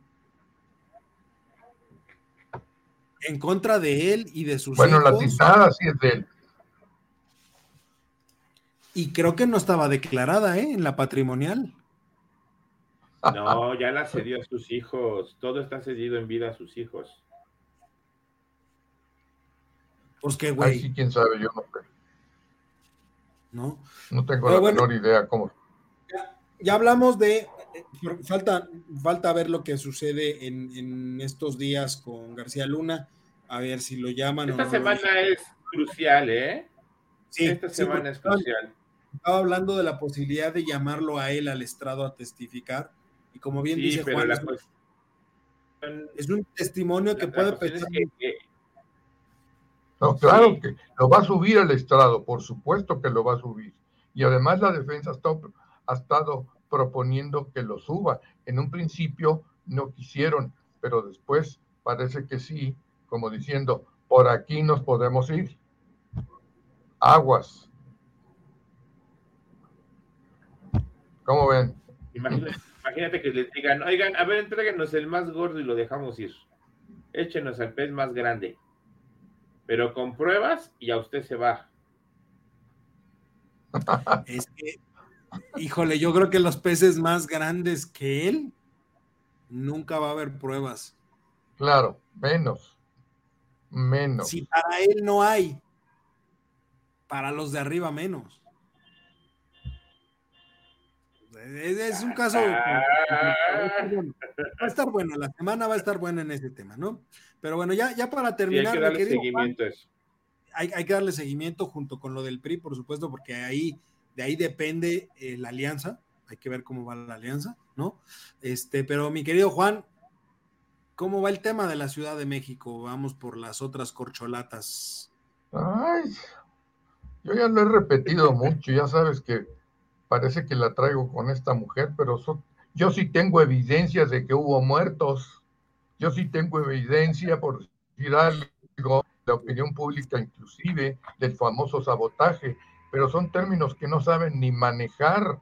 S1: En contra de él y de sus
S2: bueno, la citada sí es de él.
S1: Y creo que no estaba declarada, ¿eh? En la patrimonial.
S3: No, ya la cedió a sus hijos. Todo está cedido en vida a sus hijos.
S1: Pues qué güey.
S2: sí, quién sabe, yo no sé.
S1: No.
S2: No tengo la menor idea cómo.
S1: ya hablamos de falta, falta ver lo que sucede en, estos días con García Luna, a ver si lo llaman.
S3: Esta semana es crucial, ¿eh?
S1: Sí, esta semana es crucial. Estaba hablando de la posibilidad de llamarlo a él al estrado a testificar, y como bien dice Juan, es, un, testimonio que puede pensar.
S2: No, claro que lo va a subir al estrado, por supuesto que lo va a subir. Y además la defensa ha estado proponiendo que lo suba. En un principio no quisieron, pero después parece que sí, como diciendo, por aquí nos podemos ir. Aguas. ¿Cómo ven?
S3: Imagínate, que les digan, oigan, a ver, entréguenos el más gordo y lo dejamos ir. Échenos al pez más grande. Pero con pruebas y a usted se va.
S1: es que Híjole, yo creo que los peces más grandes que él, nunca va a haber pruebas.
S2: Claro, menos. Menos.
S1: Si para él no hay, para los de arriba menos. Es, un caso. Va a estar bueno, la semana va a estar buena en ese tema, ¿no? Pero bueno, ya, ya para terminar.
S3: hay que darle seguimiento eso.
S1: Hay, hay, que darle seguimiento junto con lo del PRI, por supuesto, porque ahí de ahí depende eh, la alianza, hay que ver cómo va la alianza, ¿no? Este, pero mi querido Juan, ¿cómo va el tema de la Ciudad de México? Vamos por las otras corcholatas.
S2: Ay, yo ya lo he repetido mucho, ya sabes que parece que la traigo con esta mujer, pero yo sí tengo evidencias de que hubo muertos. Yo sí tengo evidencia, por decir algo, la opinión pública inclusive, del famoso sabotaje pero son términos que no saben ni manejar.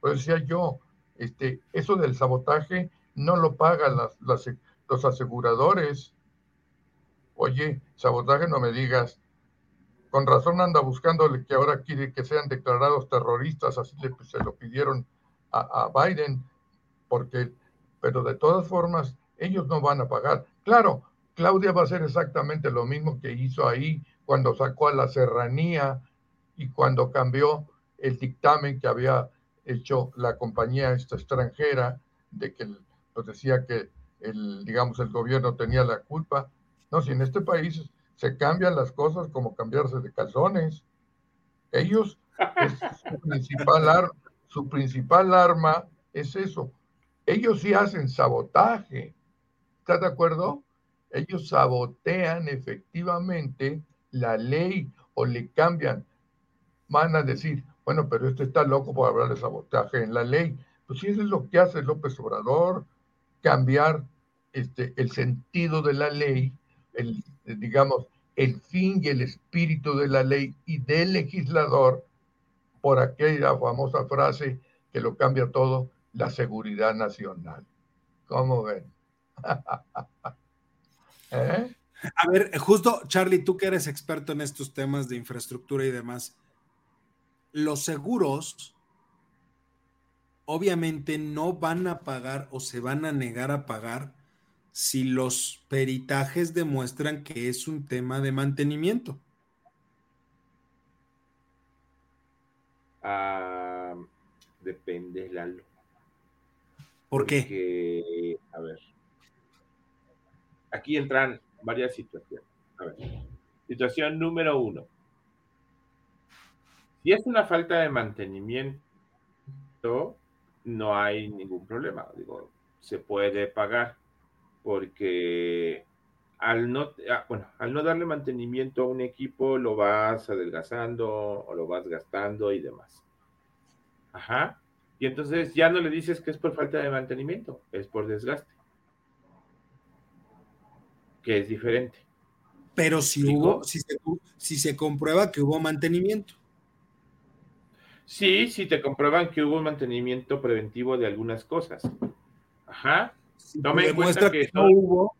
S2: Pues decía yo, este, eso del sabotaje no lo pagan los aseguradores. Oye, sabotaje no me digas. Con razón anda buscándole que ahora quiere que sean declarados terroristas, así le, se lo pidieron a, a Biden, porque, pero de todas formas, ellos no van a pagar. Claro, Claudia va a hacer exactamente lo mismo que hizo ahí cuando sacó a la serranía y cuando cambió el dictamen que había hecho la compañía esta extranjera de que nos pues, decía que el digamos el gobierno tenía la culpa no si en este país se cambian las cosas como cambiarse de calzones ellos su principal su principal arma es eso ellos sí hacen sabotaje ¿estás de acuerdo? ellos sabotean efectivamente la ley o le cambian van a decir, bueno, pero este está loco por hablar de sabotaje en la ley. Pues sí, eso es lo que hace López Obrador, cambiar este, el sentido de la ley, el, digamos, el fin y el espíritu de la ley y del legislador por aquella famosa frase que lo cambia todo, la seguridad nacional. ¿Cómo ven?
S1: ¿Eh? A ver, justo, Charlie, tú que eres experto en estos temas de infraestructura y demás, los seguros obviamente no van a pagar o se van a negar a pagar si los peritajes demuestran que es un tema de mantenimiento.
S3: Ah, depende, Lalo.
S1: ¿Por qué?
S3: a ver. Aquí entran varias situaciones. A ver. Situación número uno. Si es una falta de mantenimiento, no hay ningún problema. Digo, se puede pagar porque al no, ah, bueno, al no darle mantenimiento a un equipo lo vas adelgazando o lo vas gastando y demás. Ajá. Y entonces ya no le dices que es por falta de mantenimiento, es por desgaste. Que es diferente.
S1: Pero si hubo, si se, si se comprueba que hubo mantenimiento.
S3: Sí, si te comprueban que hubo mantenimiento preventivo de algunas cosas. Ajá.
S1: No me demuestra que, no hubo.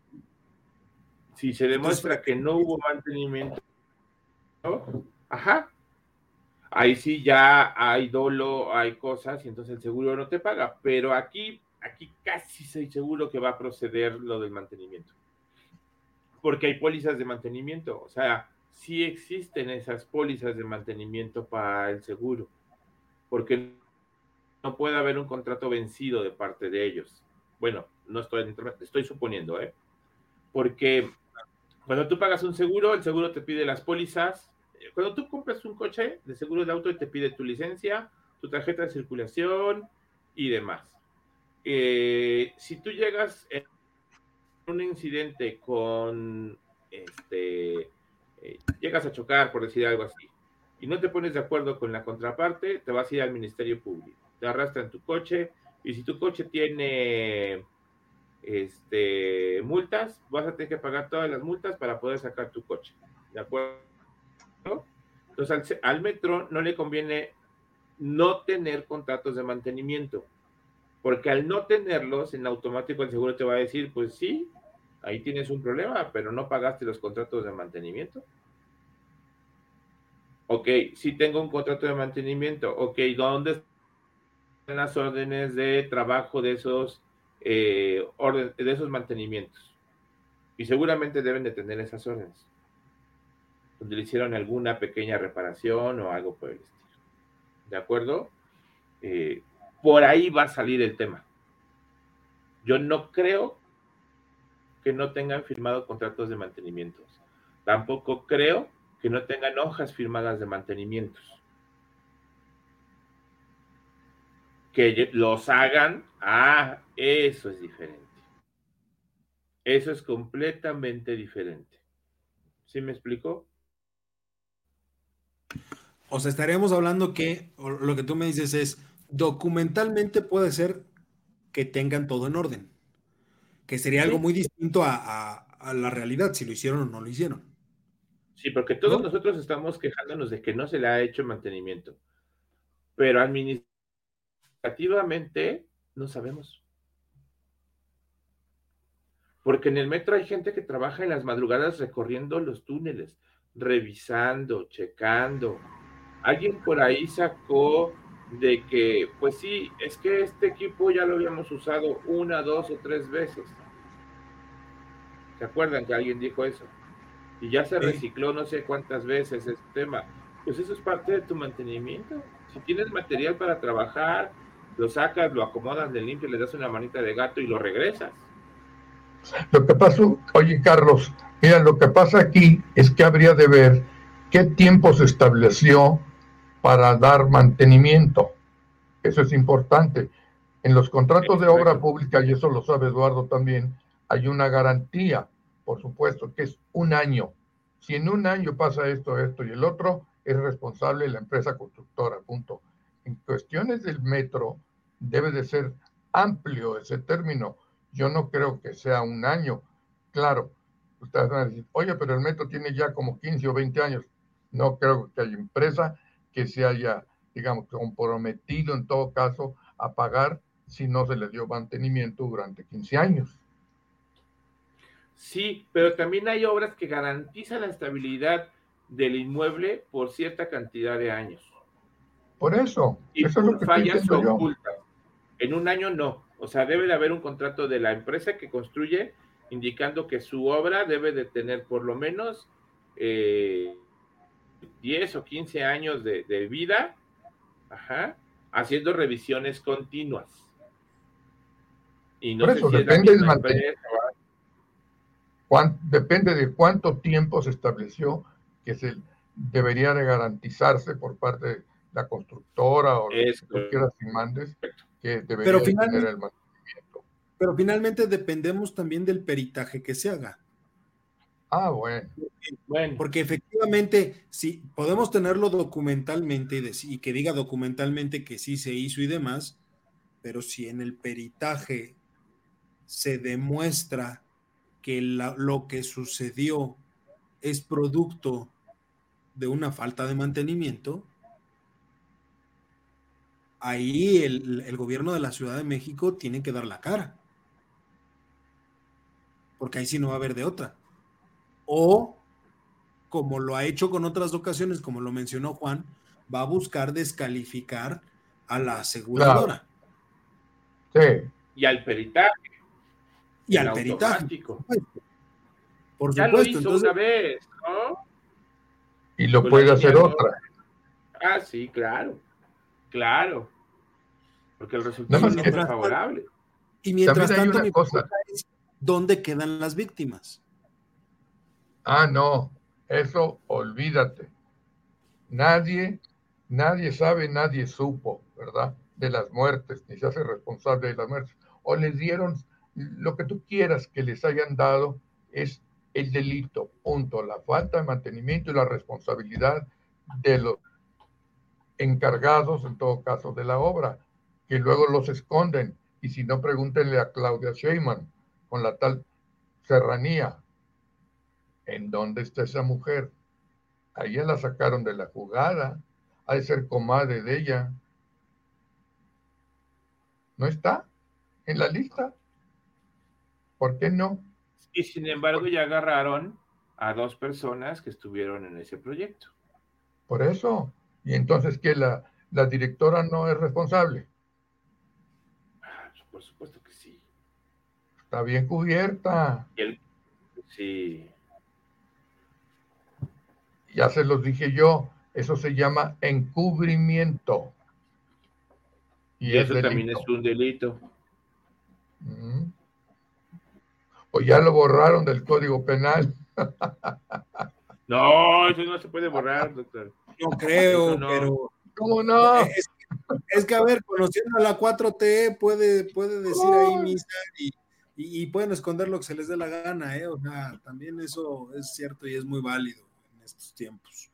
S3: Si se demuestra que no hubo mantenimiento, ajá. Ahí sí ya hay dolo, hay cosas, y entonces el seguro no te paga. Pero aquí, aquí casi estoy seguro que va a proceder lo del mantenimiento. Porque hay pólizas de mantenimiento. O sea, sí existen esas pólizas de mantenimiento para el seguro porque no puede haber un contrato vencido de parte de ellos. Bueno, no estoy, estoy suponiendo, ¿eh? Porque cuando tú pagas un seguro, el seguro te pide las pólizas. Cuando tú compras un coche de seguro de auto, te pide tu licencia, tu tarjeta de circulación y demás. Eh, si tú llegas en un incidente con, este, eh, llegas a chocar, por decir algo así, y no te pones de acuerdo con la contraparte, te vas a ir al Ministerio Público. Te arrastran tu coche y si tu coche tiene este, multas, vas a tener que pagar todas las multas para poder sacar tu coche. ¿De acuerdo? Entonces al, metro no le conviene no tener contratos de mantenimiento, porque al no tenerlos, en automático el seguro te va a decir, pues sí, ahí tienes un problema, pero no pagaste los contratos de mantenimiento. Ok, si tengo un contrato de mantenimiento. Ok, ¿dónde están las órdenes de trabajo de esos, eh, de esos mantenimientos? Y seguramente deben de tener esas órdenes. Donde le hicieron alguna pequeña reparación o algo por el estilo. ¿De acuerdo? Eh, por ahí va a salir el tema. Yo no creo que no tengan firmado contratos de mantenimiento. Tampoco creo que no tengan hojas firmadas de mantenimientos. Que los hagan, ah, eso es diferente. Eso es completamente diferente. ¿Sí me explico?
S1: O sea, estaríamos hablando que lo que tú me dices es, documentalmente puede ser que tengan todo en orden, que sería algo muy distinto a, a la realidad, si lo hicieron o no lo hicieron.
S3: Sí, porque todos nosotros estamos quejándonos de que no se le ha hecho mantenimiento, pero administrativamente no sabemos. Porque en el metro hay gente que trabaja en las madrugadas recorriendo los túneles, revisando, checando. Alguien por ahí sacó de que, pues sí, es que este equipo ya lo habíamos usado una, dos o tres veces. ¿Se acuerdan que alguien dijo eso? y ya se recicló no sé cuántas veces ese tema. Pues eso es parte de tu mantenimiento. Si tienes material para trabajar, lo sacas, lo acomodas de limpio, le das una manita de gato y lo regresas.
S2: Lo que pasó, oye Carlos, mira, lo que pasa aquí es que habría de ver qué tiempo se estableció para dar mantenimiento. Eso es importante. En los contratos de obra pública, y eso lo sabe Eduardo también, hay una garantía por supuesto, que es un año. Si en un año pasa esto, esto y el otro, es responsable la empresa constructora, punto. En cuestiones del metro, debe de ser amplio ese término. Yo no creo que sea un año. Claro, ustedes van a decir, oye, pero el metro tiene ya como 15 o 20 años. No creo que haya empresa que se haya, digamos, comprometido en todo caso a pagar si no se le dio mantenimiento durante 15 años.
S3: Sí, pero también hay obras que garantizan la estabilidad del inmueble por cierta cantidad de años.
S2: Por eso,
S3: y
S2: eso es lo que
S3: fallas ocultas. En un año no. O sea, debe de haber un contrato de la empresa que construye indicando que su obra debe de tener por lo menos eh, 10 o 15 años de, vida, haciendo revisiones continuas.
S2: Y no Por eso, depende, depende de cuánto tiempo se estableció que se debería de garantizarse por parte de la constructora o lo que quieras mandes que debería tener el mantenimiento.
S1: Pero finalmente dependemos también del peritaje que se haga.
S2: Ah, bueno.
S1: bueno. Porque efectivamente, si podemos tenerlo documentalmente y que diga documentalmente que sí se hizo y demás, pero si en el peritaje se demuestra que lo que sucedió es producto de una falta de mantenimiento, ahí el, el, gobierno de la Ciudad de México tiene que dar la cara. Porque ahí sí no va a haber de otra o como lo ha hecho con otras ocasiones, como lo mencionó Juan, va a buscar descalificar a la aseguradora.
S2: Sí.
S3: Y al peritaje.
S1: Y al peritaje.
S3: Por ya lo hizo una vez, ¿no?
S2: Y lo puede hacer otra.
S3: Ah, sí, claro. Claro. Porque el resultado no, es favorable.
S1: Y mientras tanto, mi cosa. Es, ¿dónde quedan las víctimas?
S2: Ah, no, eso olvídate. Nadie, nadie sabe, nadie supo, ¿verdad? De las muertes, ni se hace responsable de las muertes. O les dieron lo que tú quieras que les hayan dado, es el delito, punto. La falta de mantenimiento y la responsabilidad de los encargados, en todo caso, de la obra, que luego los esconden. Y si no, pregúntenle a Claudia Sheinman con la tal serranía, ¿En dónde está esa mujer? A ella la sacaron de la jugada. Ha de ser comadre de ella. ¿No está en la lista? ¿Por qué no?
S3: Y sin embargo ya agarraron a dos personas que estuvieron en ese proyecto.
S2: Por eso. Y entonces, ¿qué? ¿La, la directora no es responsable?
S3: Por supuesto que sí.
S2: Está bien cubierta.
S3: sí
S2: ya se los dije yo, eso se llama encubrimiento.
S3: Y, eso también es un delito.
S2: O ya lo borraron del Código Penal.
S3: no, eso no se puede borrar, doctor.
S1: No creo, pero...
S2: ¿Cómo no?
S1: Es, que, a ver, conociendo a la 4T, puede, puede decir ahí misa y, y, pueden esconder lo que se les dé la gana, ¿eh? O sea, también eso es cierto y es muy válido estos tiempos,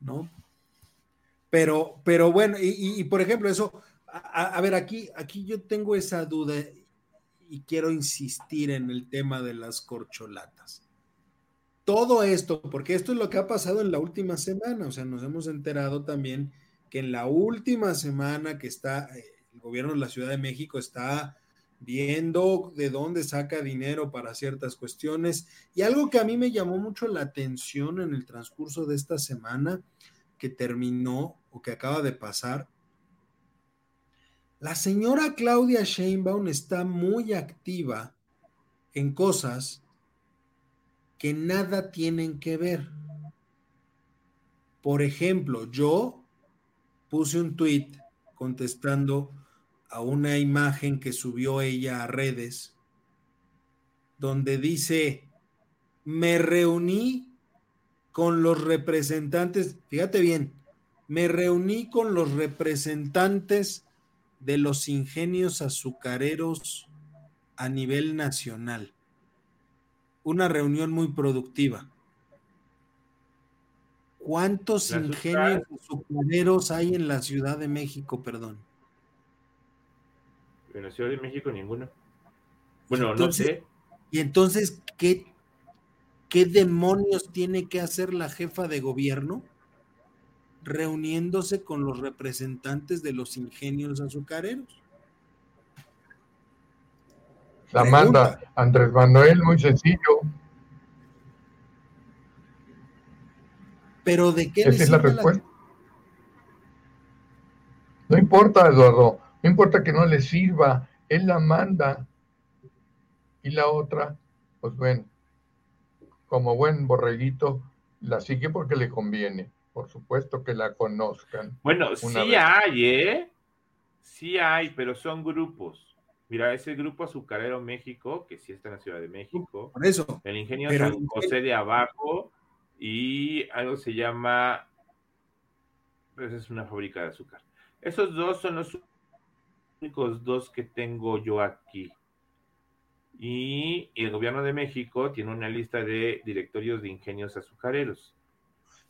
S1: ¿no? Pero, pero bueno, y, por ejemplo, eso, a, ver, aquí, aquí yo tengo esa duda y quiero insistir en el tema de las corcholatas. Todo esto, porque esto es lo que ha pasado en la última semana, o sea, nos hemos enterado también que en la última semana que está, eh, el gobierno de la Ciudad de México está viendo de dónde saca dinero para ciertas cuestiones. Y algo que a mí me llamó mucho la atención en el transcurso de esta semana que terminó o que acaba de pasar, la señora Claudia Sheinbaum está muy activa en cosas que nada tienen que ver. Por ejemplo, yo puse un tweet contestando a una imagen que subió ella a redes, donde dice, me reuní con los representantes, fíjate bien, me reuní con los representantes de los ingenios azucareros a nivel nacional. Una reunión muy productiva. ¿Cuántos ingenios azucareros hay en la Ciudad de México, perdón?
S3: En la Ciudad de México ninguno. Bueno, no sé.
S1: Y entonces, ¿qué, ¿qué demonios tiene que hacer la jefa de gobierno reuniéndose con los representantes de los ingenios azucareros?
S2: La manda Andrés Manuel, muy sencillo.
S1: Pero ¿de qué
S2: Esa es la respuesta. No importa, Eduardo, no importa que no le sirva, él la manda. Y la otra, pues bueno, como buen borreguito, la sigue porque le conviene. Por supuesto que la conozcan.
S3: Bueno, sí hay, ¿eh? Sí hay, pero son grupos. Mira, ese grupo Azucarero México, que sí está en la Ciudad de México.
S1: Por eso.
S3: El ingenio San José de Abajo y algo se llama. Pues es una fábrica de azúcar. Esos dos son los únicos dos que tengo yo aquí. Y el gobierno de México tiene una lista de directorios de ingenios azucareros.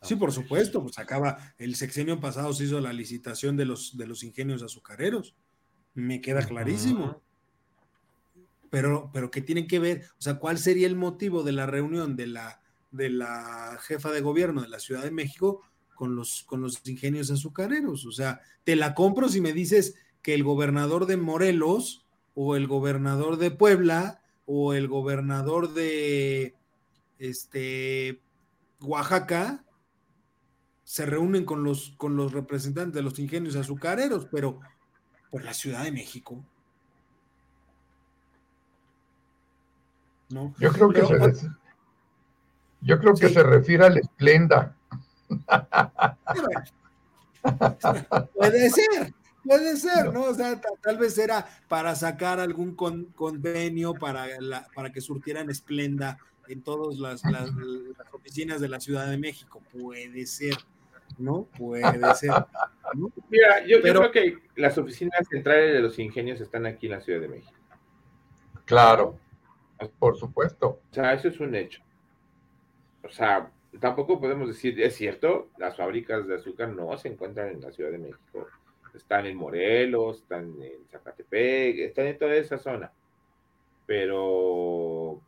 S1: Sí, por supuesto, pues acaba, el sexenio pasado se hizo la licitación de los, de los ingenios azucareros. Me queda clarísimo. Pero, pero ¿qué tienen que ver? O sea, ¿cuál sería el motivo de la reunión de la, de la jefa de gobierno de la Ciudad de México con los, con los ingenios azucareros? O sea, te la compro si me dices que el gobernador de Morelos o el gobernador de Puebla o el gobernador de este Oaxaca se reúnen con los, con los representantes de los ingenios azucareros, pero por la Ciudad de México.
S2: ¿No? Yo creo que, se, yo creo que se refiere al Esplenda.
S1: Puede ser, puede ser, ¿no? O sea, tal vez era para sacar algún convenio para, para que surtieran Esplenda en todas las, oficinas de la Ciudad de México. Puede ser, ¿no? Puede ser.
S3: Mira, yo, creo que las oficinas centrales de los ingenios están aquí en la Ciudad de México.
S2: Claro, por supuesto.
S3: O sea, eso es un hecho. O sea, tampoco podemos decir, es cierto, las fábricas de azúcar no se encuentran en la Ciudad de México. Están en Morelos, están en Zacatepec, están en toda esa zona. Pero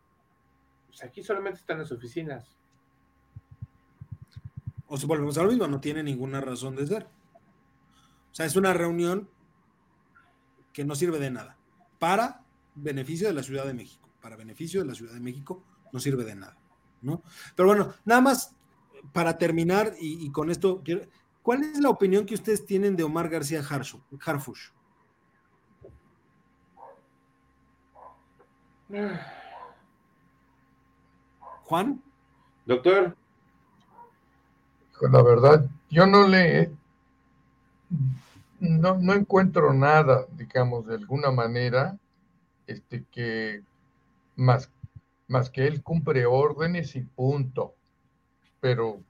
S3: pues, aquí solamente están las oficinas.
S1: O sea, volvemos a lo mismo, no tiene ninguna razón de ser. O sea, es una reunión que no sirve de nada. Para beneficio de la Ciudad de México. Para beneficio de la Ciudad de México no sirve de nada. ¿no? Pero bueno, nada más para terminar y, con esto, ¿cuál es la opinión que ustedes tienen de Omar García Harfush? Juan.
S3: Doctor.
S2: La verdad, yo no le... No, no encuentro nada, digamos, de alguna manera, este, que más más que él cumple órdenes y punto. Pero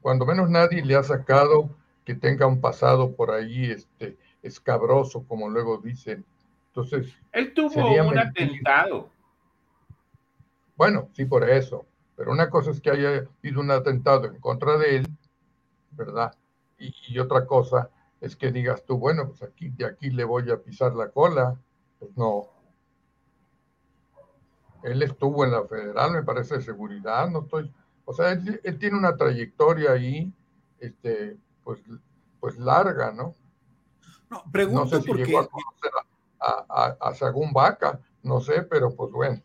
S2: cuando menos nadie le ha sacado que tenga un pasado por ahí este, escabroso, como luego dicen. Entonces.
S3: Él tuvo un atentado.
S2: Bueno, sí, por eso. Pero una cosa es que haya habido un atentado en contra de él, ¿verdad? Y, y, otra cosa es que digas tú, bueno, pues aquí, de aquí le voy a pisar la cola. Pues no, él estuvo en la federal, me parece, de seguridad, no estoy, o sea, él, tiene una trayectoria ahí, este, pues, pues larga, ¿no?
S1: No, pregunto
S2: no sé si llegó a conocer a, a, Sagún Vaca, no sé, pero pues bueno.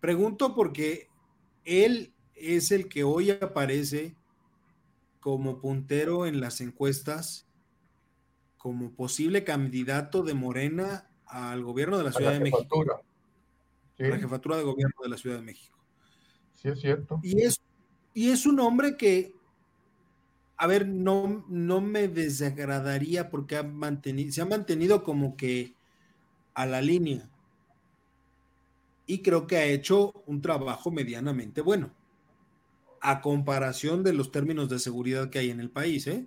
S1: Pregunto porque él es el que hoy aparece como puntero en las encuestas como posible candidato de Morena al gobierno de la Ciudad de México la jefatura de gobierno de la Ciudad de México.
S2: Sí, es cierto.
S1: Y es, y es un hombre que, a ver, no, no me desagradaría porque ha mantenido, se ha mantenido como que a la línea. Y creo que ha hecho un trabajo medianamente bueno, a comparación de los términos de seguridad que hay en el país, ¿eh?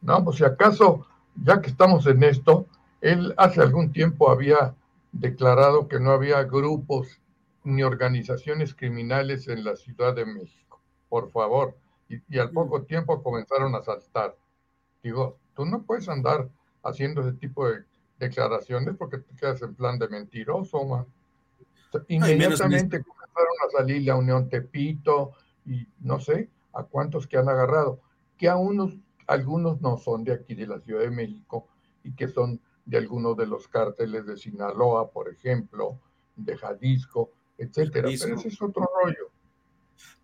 S2: No, pues si acaso, ya que estamos en esto, él hace algún tiempo había declarado que no había grupos ni organizaciones criminales en la Ciudad de México. Por favor. Y, al poco tiempo comenzaron a saltar. Digo, tú no puedes andar haciendo ese tipo de declaraciones porque te quedas en plan de mentiroso, man. Inmediatamente comenzaron a salir la Unión Tepito y no sé a cuántos que han agarrado, que a unos, algunos no son de aquí de la Ciudad de México y que son de algunos de los cárteles de Sinaloa, por ejemplo, de Jalisco, etcétera. Pero ese es otro rollo.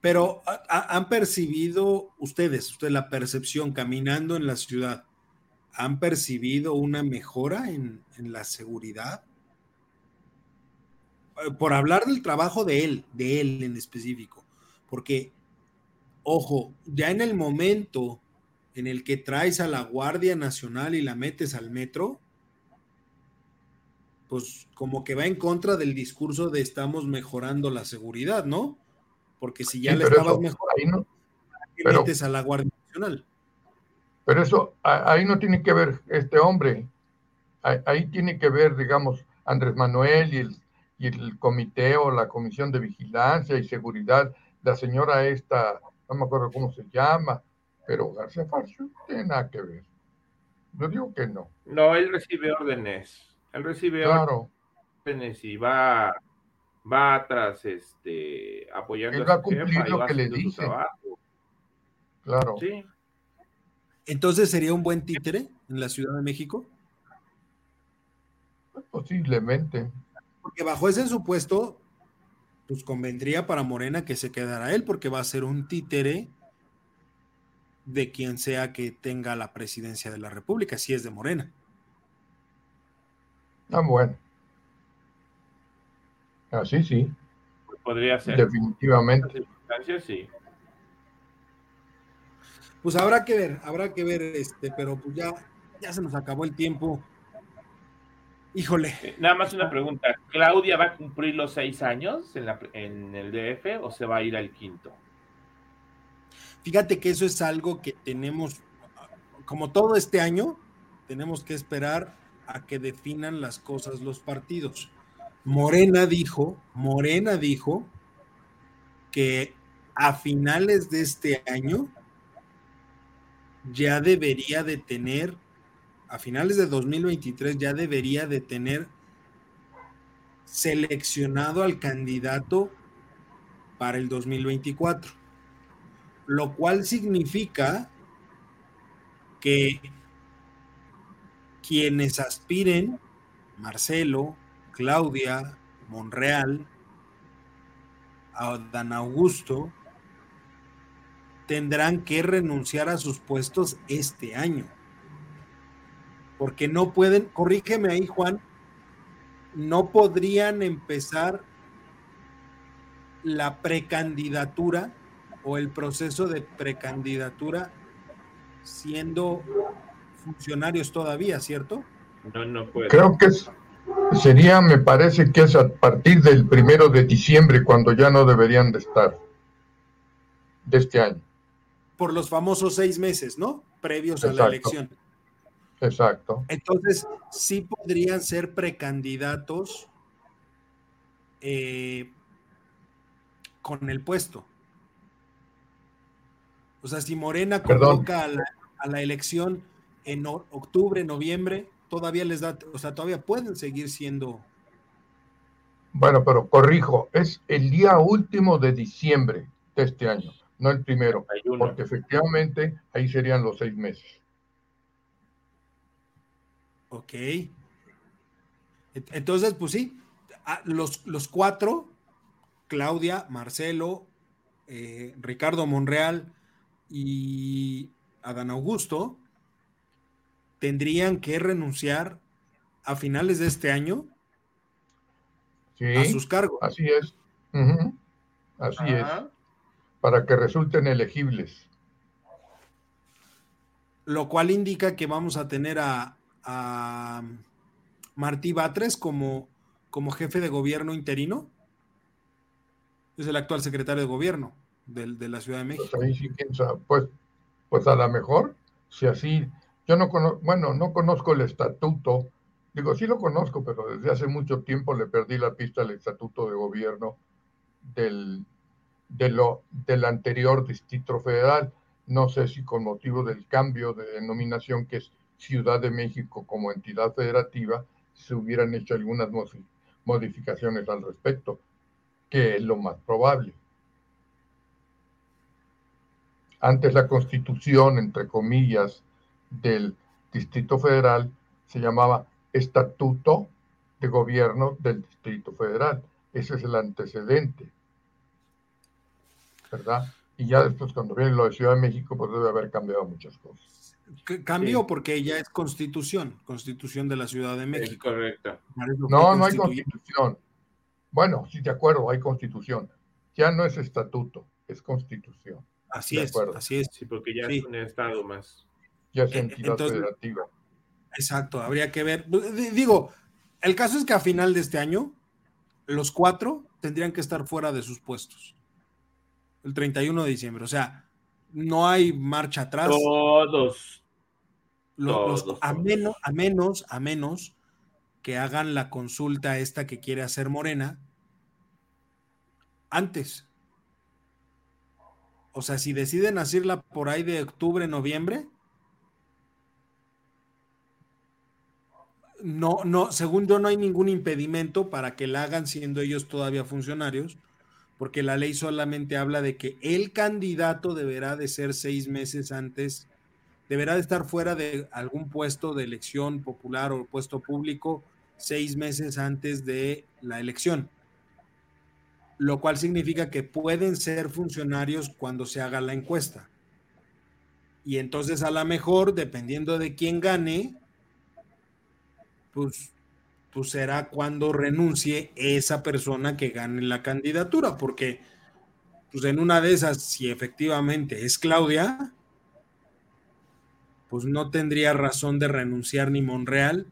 S1: Pero han percibido ustedes, usted la percepción caminando en la ciudad, ¿han percibido una mejora en, en la seguridad? Eh, por hablar del trabajo de él, de él en específico, porque, ojo, ya en el momento en el que traes a la Guardia Nacional y la metes al metro, pues como que va en contra del discurso de estamos mejorando la seguridad, ¿no? Porque si ya le estabas mejorando, no, metes a la Guardia Nacional?
S2: Pero eso, ahí no tiene que ver este hombre, ahí tiene que ver, digamos, Andrés Manuel y el y el comité o la comisión de vigilancia y seguridad, la señora esta, no me acuerdo cómo se llama, pero García Farcio tiene nada que ver. Yo digo que no.
S3: No, él recibe órdenes. Él recibe órdenes y va, va atrás, este, apoyando
S2: él va a cumplir lo que le dice. Claro.
S1: Sí. Entonces sería un buen títere en la Ciudad de México.
S2: Posiblemente.
S1: Porque bajo ese supuesto, pues convendría para Morena que se quedara él, porque va a ser un títere de quien sea que tenga la presidencia de la República, si es de Morena.
S2: Ah, bueno. Así sí.
S3: Pues podría ser.
S2: Definitivamente.
S3: sí.
S1: Pues habrá que ver, habrá que ver, este, pero pues ya, ya se nos acabó el tiempo. Híjole.
S3: Eh, nada más una pregunta. ¿Claudia va a cumplir los seis años en, la, en, el DF o se va a ir al quinto?
S1: Fíjate que eso es algo que tenemos, como todo este año, tenemos que esperar a que definan las cosas los partidos. Morena dijo, Morena dijo que a finales de este año ya debería de tener a finales de 2023 ya debería de tener seleccionado al candidato para el 2024, lo cual significa que quienes aspiren, Marcelo, Claudia, Monreal, Dan Augusto, tendrán que renunciar a sus puestos este año. Porque no pueden, corrígeme ahí Juan, no podrían empezar la precandidatura o el proceso de precandidatura siendo funcionarios todavía, ¿cierto?
S3: No, no puede.
S2: Creo que sería, me parece que es a partir del primero de diciembre cuando ya no deberían de estar de este año.
S1: Por los famosos seis meses, ¿no? Previos a la elección.
S2: Exacto.
S1: Entonces, sí podrían ser precandidatos eh, con el puesto. O sea, si Morena convoca a la, elección en octubre, noviembre, todavía les da, o sea, todavía pueden seguir siendo.
S2: Bueno, pero corrijo, es el día último de diciembre de este año, no el primero, porque efectivamente ahí serían los seis meses.
S1: Ok. Entonces, pues sí, los, los cuatro, Claudia, Marcelo, eh, Ricardo Monreal y Adán Augusto, tendrían que renunciar a finales de este año
S2: a sus cargos. Así es. Así es. Para que resulten elegibles.
S1: Lo cual indica que vamos a tener a, a Martí Batres como, como jefe de gobierno interino. Es el actual secretario de gobierno de, la Ciudad de México.
S2: Pues, pues, pues, a lo mejor, si así, yo no conozco, bueno, no conozco el estatuto, digo, sí lo conozco, pero desde hace mucho tiempo le perdí la pista al estatuto de gobierno del, de lo, del anterior distrito federal. No sé si con motivo del cambio de denominación que es Ciudad de México como entidad federativa se hubieran hecho algunas modificaciones al respecto, que es lo más probable. Antes la constitución, entre comillas, del Distrito Federal se llamaba Estatuto de Gobierno del Distrito Federal. Ese es el antecedente. ¿Verdad? Y ya después, cuando viene lo de Ciudad de México, pues debe haber cambiado muchas cosas.
S1: Cambió porque ya es constitución, constitución de la Ciudad de México.
S3: correcto.
S2: No, no hay constitución. Bueno, sí, de acuerdo, hay constitución. Ya no es estatuto, es constitución.
S1: Así es, así es.
S3: Sí, porque ya es un estado más.
S2: Ya es eh, federativa.
S1: Exacto, habría que ver. Digo, el caso es que a final de este año, los cuatro tendrían que estar fuera de sus puestos. El 31 de diciembre. O sea, no hay marcha atrás.
S3: Todos.
S1: a, menos, a menos, a menos que hagan la consulta esta que quiere hacer Morena antes. O sea, si deciden hacerla por ahí de octubre, noviembre, no, no, según yo no hay ningún impedimento para que la hagan siendo ellos todavía funcionarios, porque la ley solamente habla de que el candidato deberá de ser seis meses antes, deberá de estar fuera de algún puesto de elección popular o puesto público seis meses antes de la elección lo cual significa que pueden ser funcionarios cuando se haga la encuesta. Y entonces a lo mejor, dependiendo de quién gane, pues, pues será cuando renuncie esa persona que gane la candidatura, porque pues en una de esas, si efectivamente es Claudia, pues no tendría razón de renunciar ni Monreal,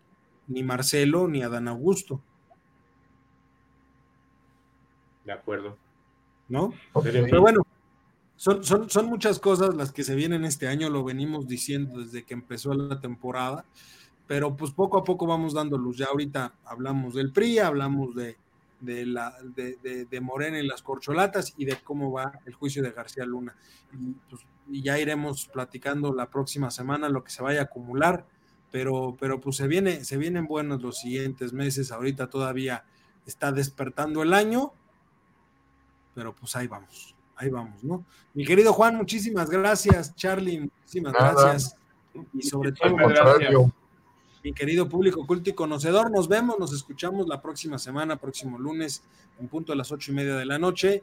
S1: ni Marcelo, ni Adán Augusto.
S3: De acuerdo.
S1: ¿No? Pero, bueno, son, son, son, muchas cosas las que se vienen este año, lo venimos diciendo desde que empezó la temporada, pero pues poco a poco vamos dando luz. Ya ahorita hablamos del PRI, hablamos de, de, la, de, de, Morena y las corcholatas y de cómo va el juicio de García Luna. Y, pues, y, ya iremos platicando la próxima semana lo que se vaya a acumular, pero, pero pues se, viene, se vienen buenos los siguientes meses. Ahorita todavía está despertando el año pero pues ahí vamos, ahí vamos, ¿no? Mi querido Juan, muchísimas gracias, Charlie, muchísimas gracias. Y sobre todo, mi querido público culto y conocedor, nos vemos, nos escuchamos la próxima semana, próximo lunes, en punto de las ocho y media de la noche,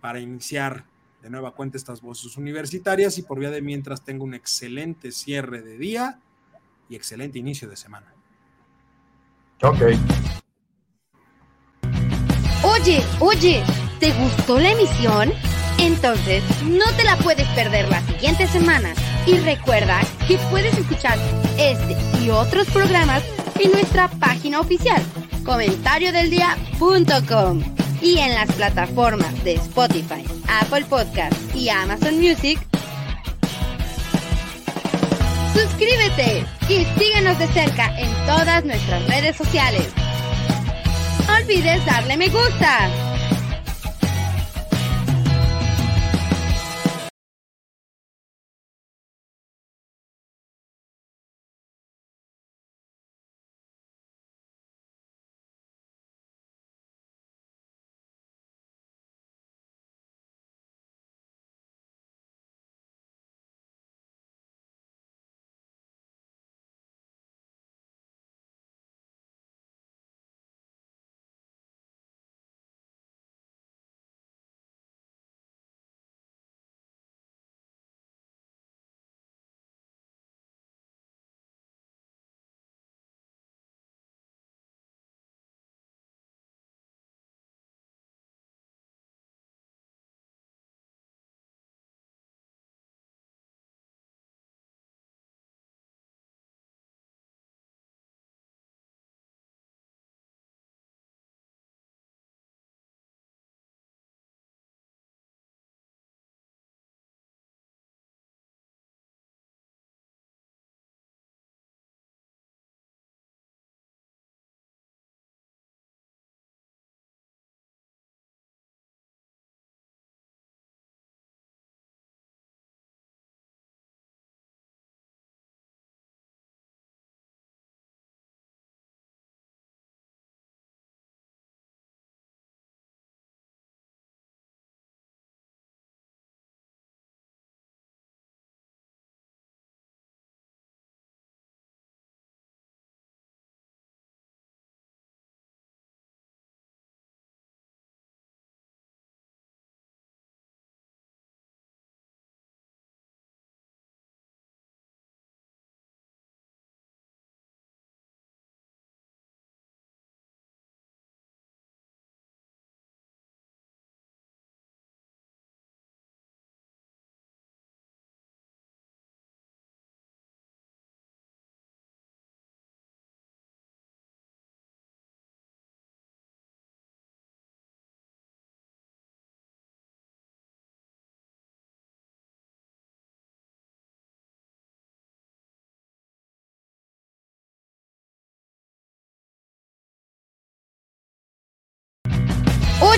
S1: para iniciar de nueva cuenta estas voces universitarias y por vía de mientras tengo un excelente cierre de día y excelente inicio de semana.
S2: Ok.
S4: Oye, oye. ¿Te gustó la emisión? Entonces, no te la puedes perder la siguiente semana. Y recuerda que puedes escuchar este y otros programas en nuestra página oficial, comentariodeldia.com y en las plataformas de Spotify, Apple Podcasts y Amazon Music. Suscríbete y síguenos de cerca en todas nuestras redes sociales. Olvides darle me gusta.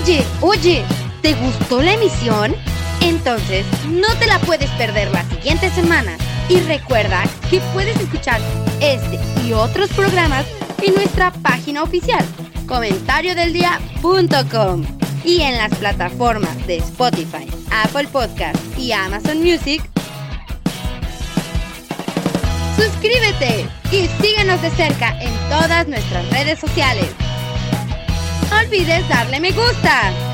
S4: Oye, oye, ¿te gustó la emisión? Entonces, no te la puedes perder la siguiente semana. Y recuerda que puedes escuchar este y otros programas en nuestra página oficial, comentariodeldia.com y en las plataformas de Spotify, Apple Podcast y Amazon Music. Suscríbete y síguenos de cerca en todas nuestras redes sociales. No olvides darle me gusta.